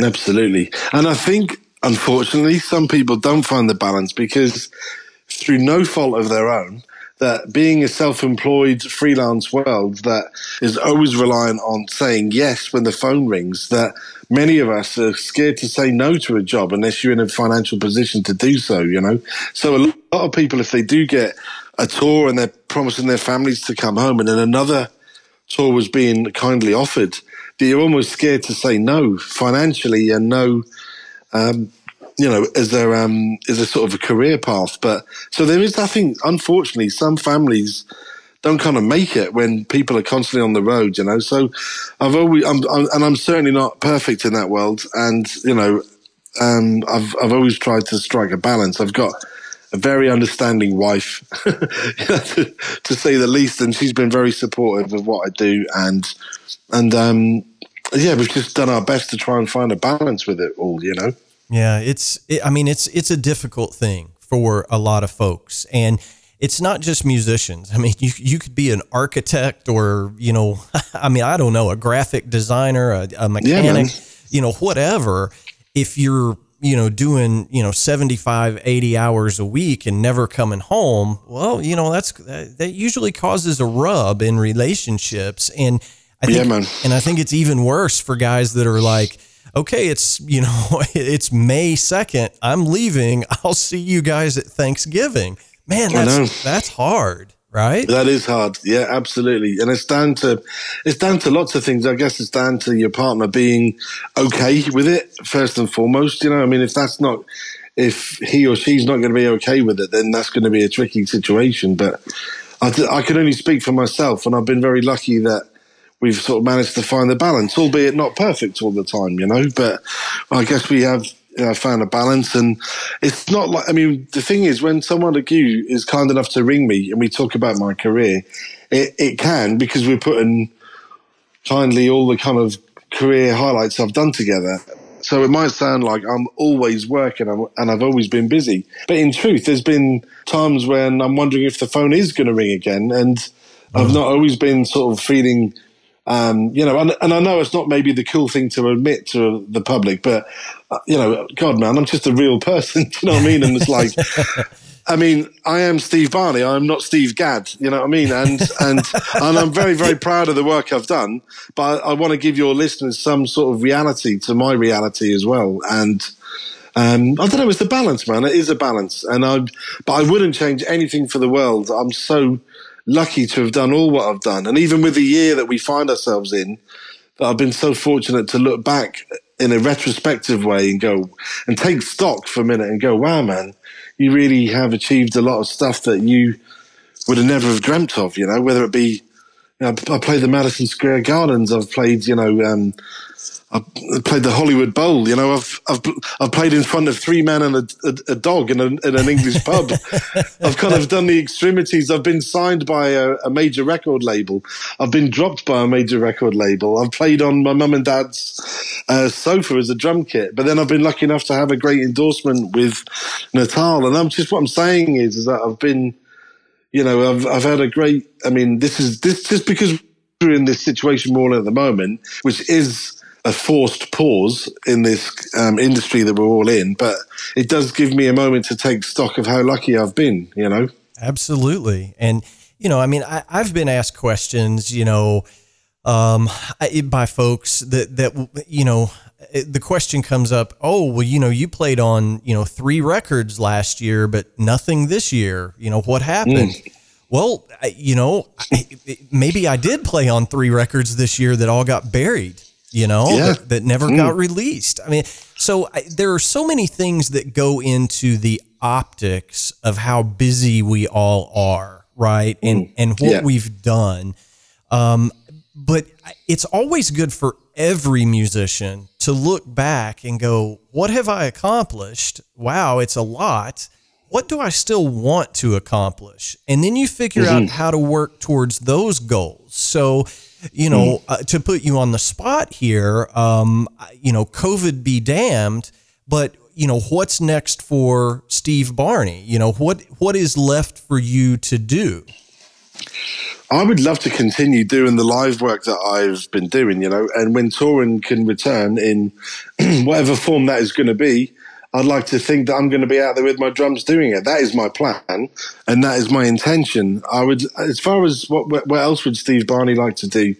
Absolutely. And I think, unfortunately, some people don't find the balance because through no fault of their own, that being a self-employed freelance world that is always reliant on saying yes when the phone rings that many of us are scared to say no to a job unless you're in a financial position to do so you know so a lot of people if they do get a tour and they're promising their families to come home and then another tour was being kindly offered they're almost scared to say no financially and no um, you know, as their um, as a sort of a career path. But so there is, I think, unfortunately, some families don't kind of make it when people are constantly on the road. You know, so I've always, I'm, I'm, and I'm certainly not perfect in that world. And you know, um, I've I've always tried to strike a balance. I've got a very understanding wife, to, say the least, and she's been very supportive of what I do. And and um, yeah, we've just done our best to try and find a balance with it all. You know. Yeah, it's. It, I mean, it's it's a difficult thing for a lot of folks, and it's not just musicians. I mean, you you could be an architect, or you know, I mean, I don't know, a graphic designer, a, a mechanic, yeah, you know, whatever. If you're you know doing you know 75 80 hours a week and never coming home well you know that's that usually causes a rub in relationships and I think, Yeah. And I think it's even worse for guys that are like, okay, it's you know, it's May second. I'm leaving. I'll see you guys at Thanksgiving. Man, that's that's hard, right? That is hard. Yeah, absolutely. And it's down to it's down to lots of things. I guess it's down to your partner being okay with it first and foremost. You know, I mean, if that's not if he or she's not going to be okay with it, then that's going to be a tricky situation. But I, I can only speak for myself, and I've been very lucky that we've sort of managed to find the balance, albeit not perfect all the time, you know. But I guess we have you know, found a balance, and it's not like I mean, the thing is, when someone like you is kind enough to ring me and we talk about my career, it, it can because we're putting kindly all the kind of career highlights I've done together. So it might sound like I'm always working and I've always been busy. But in truth, there's been times when I'm wondering if the phone is going to ring again. And I've mm. not always been sort of feeling, um, you know, and, and I know it's not maybe the cool thing to admit to the public, but, uh, you know, God, man, I'm just a real person. You know what I mean? And it's like, I mean, I am Steve Barney. I'm not Steve Gadd. You know what I mean? And and and I'm very very proud of the work I've done. But I, I want to give your listeners some sort of reality to my reality as well. And um, I don't know. It's the balance, man. It is a balance. And I, but I wouldn't change anything for the world. I'm so lucky to have done all what I've done. And even with the year that we find ourselves in, that I've been so fortunate to look back in a retrospective way and go and take stock for a minute and go, wow, man, you really have achieved a lot of stuff that you would have never have dreamt of, you know, whether it be, you know, I played the Madison Square Gardens, I've played, you know, um, I've played the Hollywood Bowl. You know, I've I've I've played in front of three men and a, a, a dog in, a, in an English pub. I've kind of done the extremities. I've been signed by a, a major record label. I've been dropped by a major record label. I've played on my mum and dad's uh, sofa as a drum kit. But then I've been lucky enough to have a great endorsement with Natal. And I'm just what I'm saying is is that I've been, you know, I've I've had a great. I mean, this is this just because we're in this situation in at the moment, which is a forced pause in this um, industry that we're all in, but it does give me a moment to take stock of how lucky I've been, you know? Absolutely. And, you know, I mean, I, I've been asked questions, you know, um, I- by folks that, that, you know, the question comes up, oh, well, you know, you played on, you know, three records last year, but nothing this year. You know, what happened? Well, you know, maybe I did play on three records this year that all got buried, you know, Yeah. that, that never hmm. got released. I mean, so I, there are so many things that go into the optics of how busy we all are, right? And hmm. and what Yeah. we've done. Um, but it's always good for every musician to look back and go, "What have I accomplished? Wow, it's a lot." what do I still want to accomplish? And then you figure out mm-hmm. how to work towards those goals. So, you know, uh, to put you on the spot here, um, you know, COVID be damned, but you know, what's next for Steve Barney? You know, what what is left for you to do? I would love to continue doing the live work that I've been doing, you know, and when touring can return in whatever form that is going to be, I'd like to think that I'm going to be out there with my drums doing it. That is my plan, and that is my intention. I would, as far as what what else would Steve Barney like to do?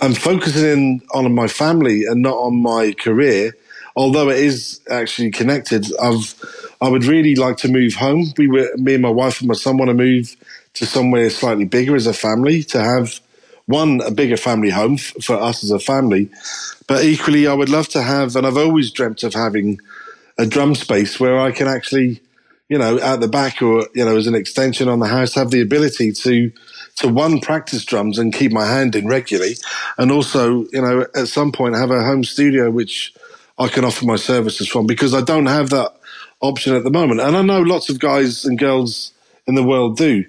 I'm focusing in on my family and not on my career. Although it is actually connected, I've I would really like to move home. We were me and my wife and my son want to move to somewhere slightly bigger as a family to have one a bigger family home f- for us as a family. But equally, I would love to have, and I've always dreamt of having a drum space where I can actually, you know, at the back or you know, as an extension on the house, have the ability to to one practice drums and keep my hand in regularly, and also, you know, at some point have a home studio which I can offer my services from because I don't have that option at the moment, and I know lots of guys and girls in the world do.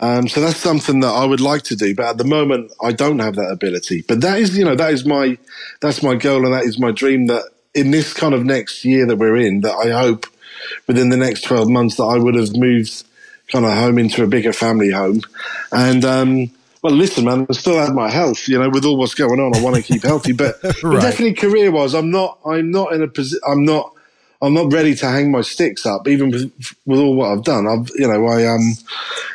Um, so that's something that I would like to do, but at the moment I don't have that ability. But that is, you know, that is my that's my goal and that is my dream. That in this kind of next year that we're in, that I hope within the next twelve months that I would have moved kind of home into a bigger family home. And um, well, listen, man, I still have my health. You know, with all what's going on, I want to keep healthy. But, but definitely career wise, I'm not. I'm not in a position. I'm not. I'm not ready to hang my sticks up, even with, with all what I've done. I've, you know, I um,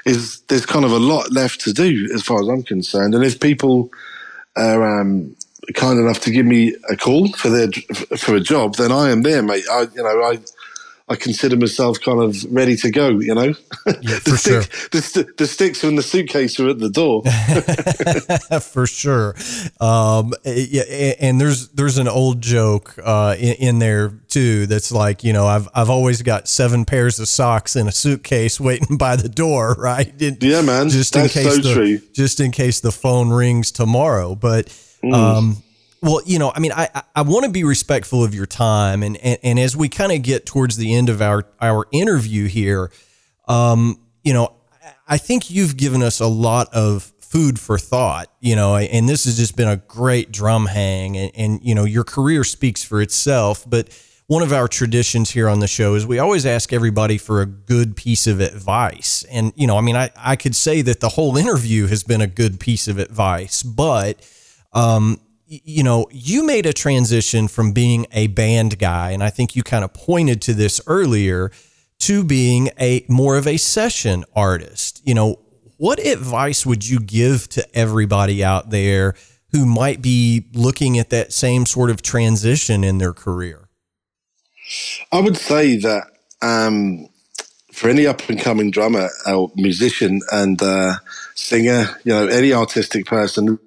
is there's kind of a lot left to do as far as I'm concerned. And if people are um, kind enough to give me a call for their for a job, then I am there, mate. I you know I I consider myself kind of ready to go. You know, yeah, the, stick, sure. the, the, sticks and the suitcase are at the door. for sure. Um, yeah, and there's there's an old joke uh, in, in, there too that's like you know I've I've always got seven pairs of socks in a suitcase waiting by the door, right? It, yeah, man. Just in case so the, true. Just in case the phone rings tomorrow, but. Mm. Um, well, you know, I mean, I I, want to be respectful of your time, and and, and as we kind of get towards the end of our our interview here, um, you know, I think you've given us a lot of food for thought, you know, and this has just been a great drum hang, and, and you know, your career speaks for itself, but. One of our traditions here on the show is we always ask everybody for a good piece of advice. And, you know, I mean, I, I could say that the whole interview has been a good piece of advice, but um, you know, you made a transition from being a band guy, and I think you kind of pointed to this earlier, to being a more of a session artist. You know, what advice would you give to everybody out there who might be looking at that same sort of transition in their career? I would say that um, for any up and coming drummer or musician and uh, singer, you know, any artistic person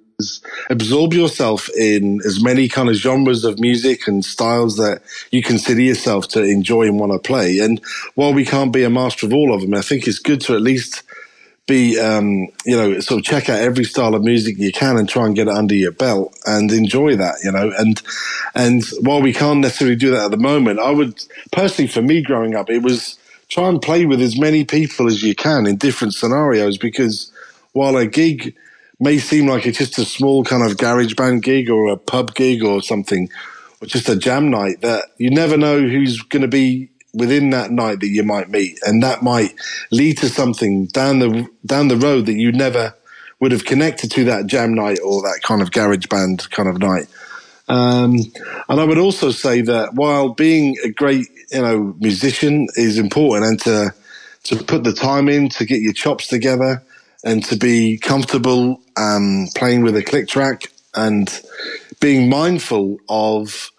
absorb yourself in as many kind of genres of music and styles that you consider yourself to enjoy and want to play. And while we can't be a master of all of them, I think it's good to at least be, um, you know, sort of check out every style of music you can and try and get it under your belt and enjoy that, you know. And and while we can't necessarily do that at the moment, I would personally, for me growing up, it was try and play with as many people as you can in different scenarios because while a gig may seem like it's just a small kind of garage band gig or a pub gig or something, or just a jam night, that you never know who's going to be within that night that you might meet, and that might lead to something down the down the road that you never would have connected to that jam night or that kind of garage band kind of night. Um, and I would also say that while being a great you know musician is important, and to to put the time in to get your chops together and to be comfortable um, playing with a click track and being mindful of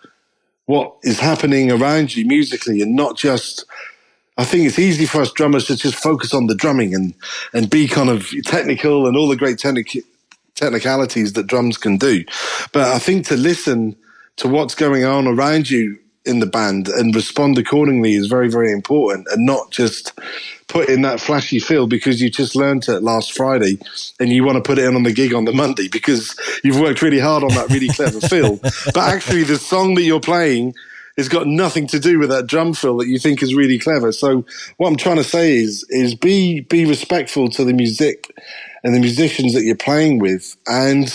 what is happening around you musically and not just I think it's easy for us drummers to just focus on the drumming and and be kind of technical and all the great technic- technicalities that drums can do. But I think to listen to what's going on around you in the band and respond accordingly is very, very important and not just put in that flashy feel because you just learned it last Friday and you want to put it in on the gig on the Monday because you've worked really hard on that really clever feel. But actually, the song that you're playing has got nothing to do with that drum fill that you think is really clever. So what I'm trying to say is is be be respectful to the music and the musicians that you're playing with and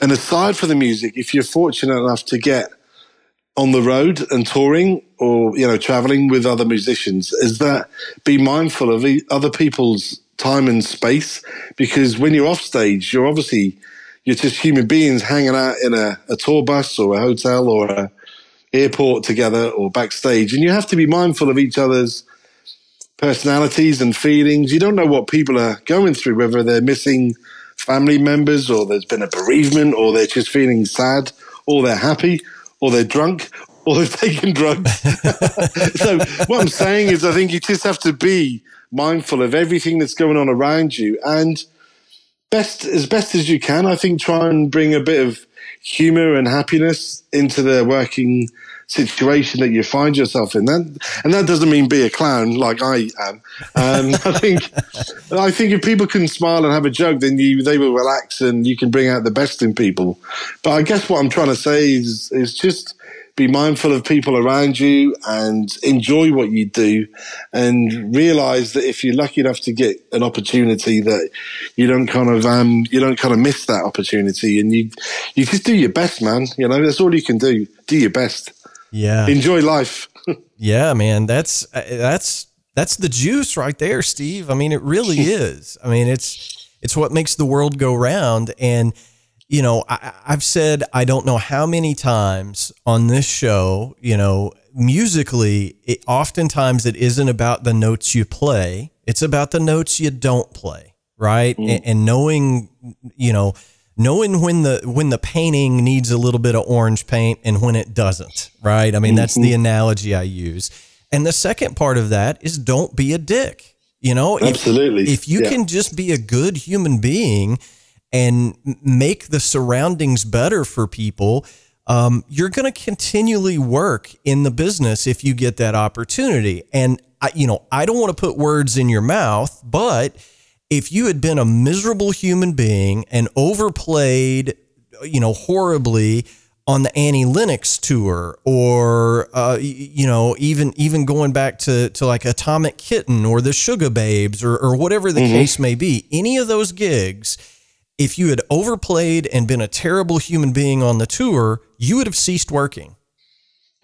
and aside from the music, if you're fortunate enough to get on the road and touring or you know traveling with other musicians is that be mindful of other people's time and space? Because when you're off stage you're obviously you're just human beings hanging out in a, a tour bus or a hotel or a airport together or backstage. And you have to be mindful of each other's personalities and feelings. You don't know what people are going through whether they're missing family members or there's been a bereavement or they're just feeling sad or they're happy or they're drunk or they've taken drugs. so what I'm saying is, I think you just have to be mindful of everything that's going on around you, and best as best as you can. I think try and bring a bit of humor and happiness into the working situation that you find yourself in. That and that doesn't mean be a clown like I am. Um, I think I think if people can smile and have a joke, then you they will relax and you can bring out the best in people. But I guess what I'm trying to say is is just be mindful of people around you and enjoy what you do and realize that if you're lucky enough to get an opportunity that you don't kind of um you don't kind of miss that opportunity and you you just do your best man you know that's all you can do do your best yeah. Enjoy life. yeah, man. That's uh, that's that's the juice right there, Steve. I mean, it really is. I mean, it's it's what makes the world go round. And you know, I, I've said I don't know how many times on this show. You know, musically, it, oftentimes it isn't about the notes you play; it's about the notes you don't play, right? Mm. And, and knowing, you know knowing when the when the painting needs a little bit of orange paint and when it doesn't, right? I mean, that's the analogy I use. And the second part of that is don't be a dick. You know, Absolutely. If, if you Yeah. can just be a good human being and make the surroundings better for people, um, you're going to continually work in the business if you get that opportunity. And I, you know, I don't want to put words in your mouth, but if you had been a miserable human being and overplayed, you know, horribly on the Annie Lennox tour, or uh, you know, even even going back to to like Atomic Kitten or the Sugababes or or whatever the case may be, any of those gigs, if you had overplayed and been a terrible human being on the tour, you would have ceased working.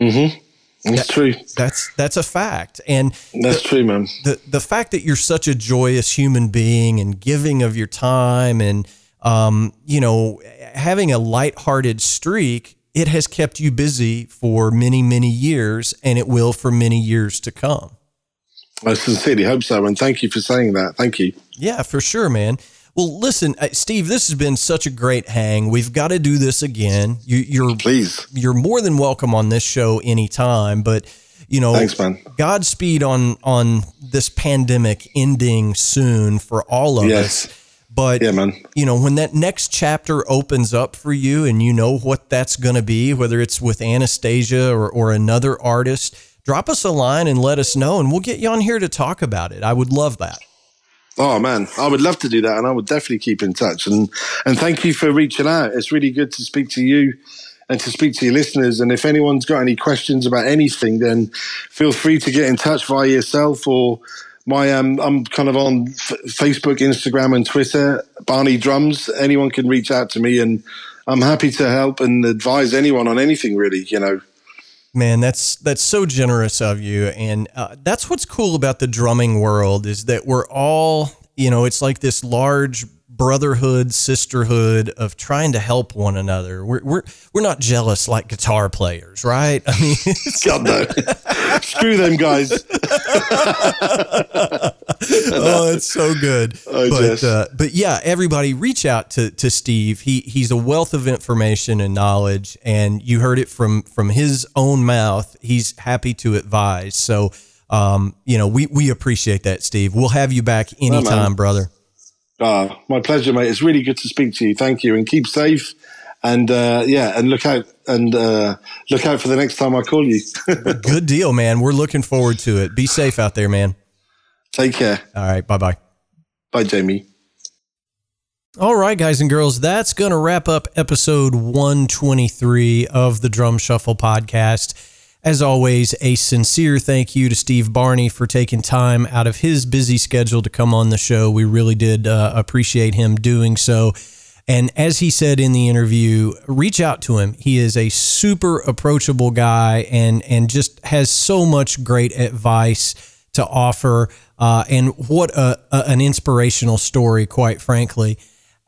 Mm-hmm. That's true. That's that's a fact, and That's true, man. the the fact that you're such a joyous human being and giving of your time and um, you know having a lighthearted streak it has kept you busy for many many years and it will for many years to come I sincerely hope so, and thank you for saying that. Thank you. yeah for sure man well listen uh, steve this has been such a great hang we've got to do this again you, you're Please. you're more than welcome on this show anytime but you know Thanks, man. godspeed on on this pandemic ending soon for all of Yes. us but Yeah, man. you know when that next chapter opens up for you and you know what that's going to be whether it's with Anastacia or, or another artist drop us a line and let us know and we'll get you on here to talk about it i would love that Oh man, I would love to do that, and I would definitely keep in touch. and And thank you for reaching out. It's really good to speak to you and to speak to your listeners. And if anyone's got any questions about anything, then feel free to get in touch via yourself or my. Um, I'm kind of on F- Facebook, Instagram, and Twitter. Barney Drums. Anyone can reach out to me, and I'm happy to help and advise anyone on anything. Really, you know. Man, that's that's so generous of you, and uh, that's what's cool about the drumming world is that we're all, you know, it's like this large brotherhood, sisterhood of trying to help one another. We're we're we're not jealous like guitar players, right? I mean, God no, screw them guys. oh, it's so good. I but just- uh, but yeah, everybody reach out to to Steve. He he's a wealth of information and knowledge, and you heard it from from his own mouth. He's happy to advise. So. Um, you know, we, we appreciate that, Steve. We'll have you back anytime, brother. Ah, my pleasure, mate. It's really good to speak to you. Thank you, and keep safe. And uh, yeah, and look out and uh, look out for the next time I call you. Good deal, man. We're looking forward to it. Be safe out there, man. Take care. All right. Bye bye. Bye, Jamie. All right, guys and girls, that's going to wrap up episode 123 of the Drum Shuffle podcast. As always, a sincere thank you to Steve Barney for taking time out of his busy schedule to come on the show. We really did uh, appreciate him doing so. And as he said in the interview, reach out to him. He is a super approachable guy and and just has so much great advice to offer. Uh, and what a, a, an inspirational story, quite frankly.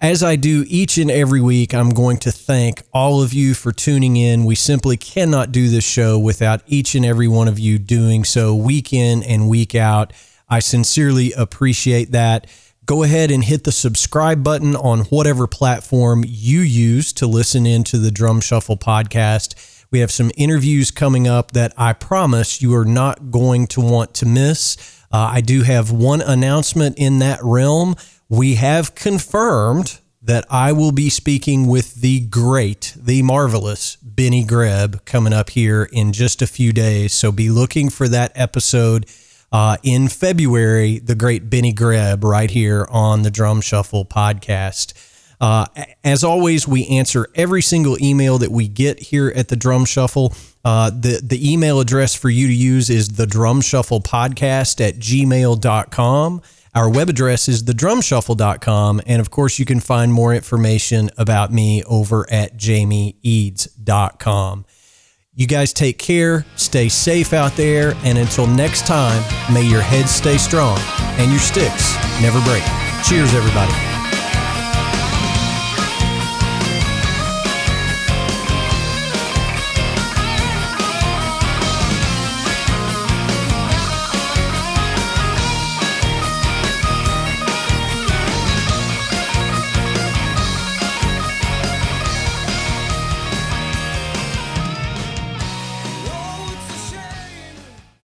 As I do each and every week, I'm going to thank all of you for tuning in. We simply cannot do this show without each and every one of you doing so week in and week out. I sincerely appreciate that. Go ahead and hit the subscribe button on whatever platform you use to listen into the Drum Shuffle podcast. We have some interviews coming up that I promise you are not going to want to miss. Uh, I do have one announcement in that realm. We have confirmed that I will be speaking with the great, the marvelous Benny Greb coming up here in just a few days. So be looking for that episode uh, in February, the great Benny Greb right here on the Drum Shuffle podcast. Uh, as always, we answer every single email that we get here at the Drum Shuffle. Uh, the, the email address for you to use is the Drum Shuffle Podcast at gmail.com. Our web address is the thedrumshuffle.com. And of course, you can find more information about me over at jamieeads.com. You guys take care, stay safe out there, and until next time, may your heads stay strong and your sticks never break. Cheers, everybody.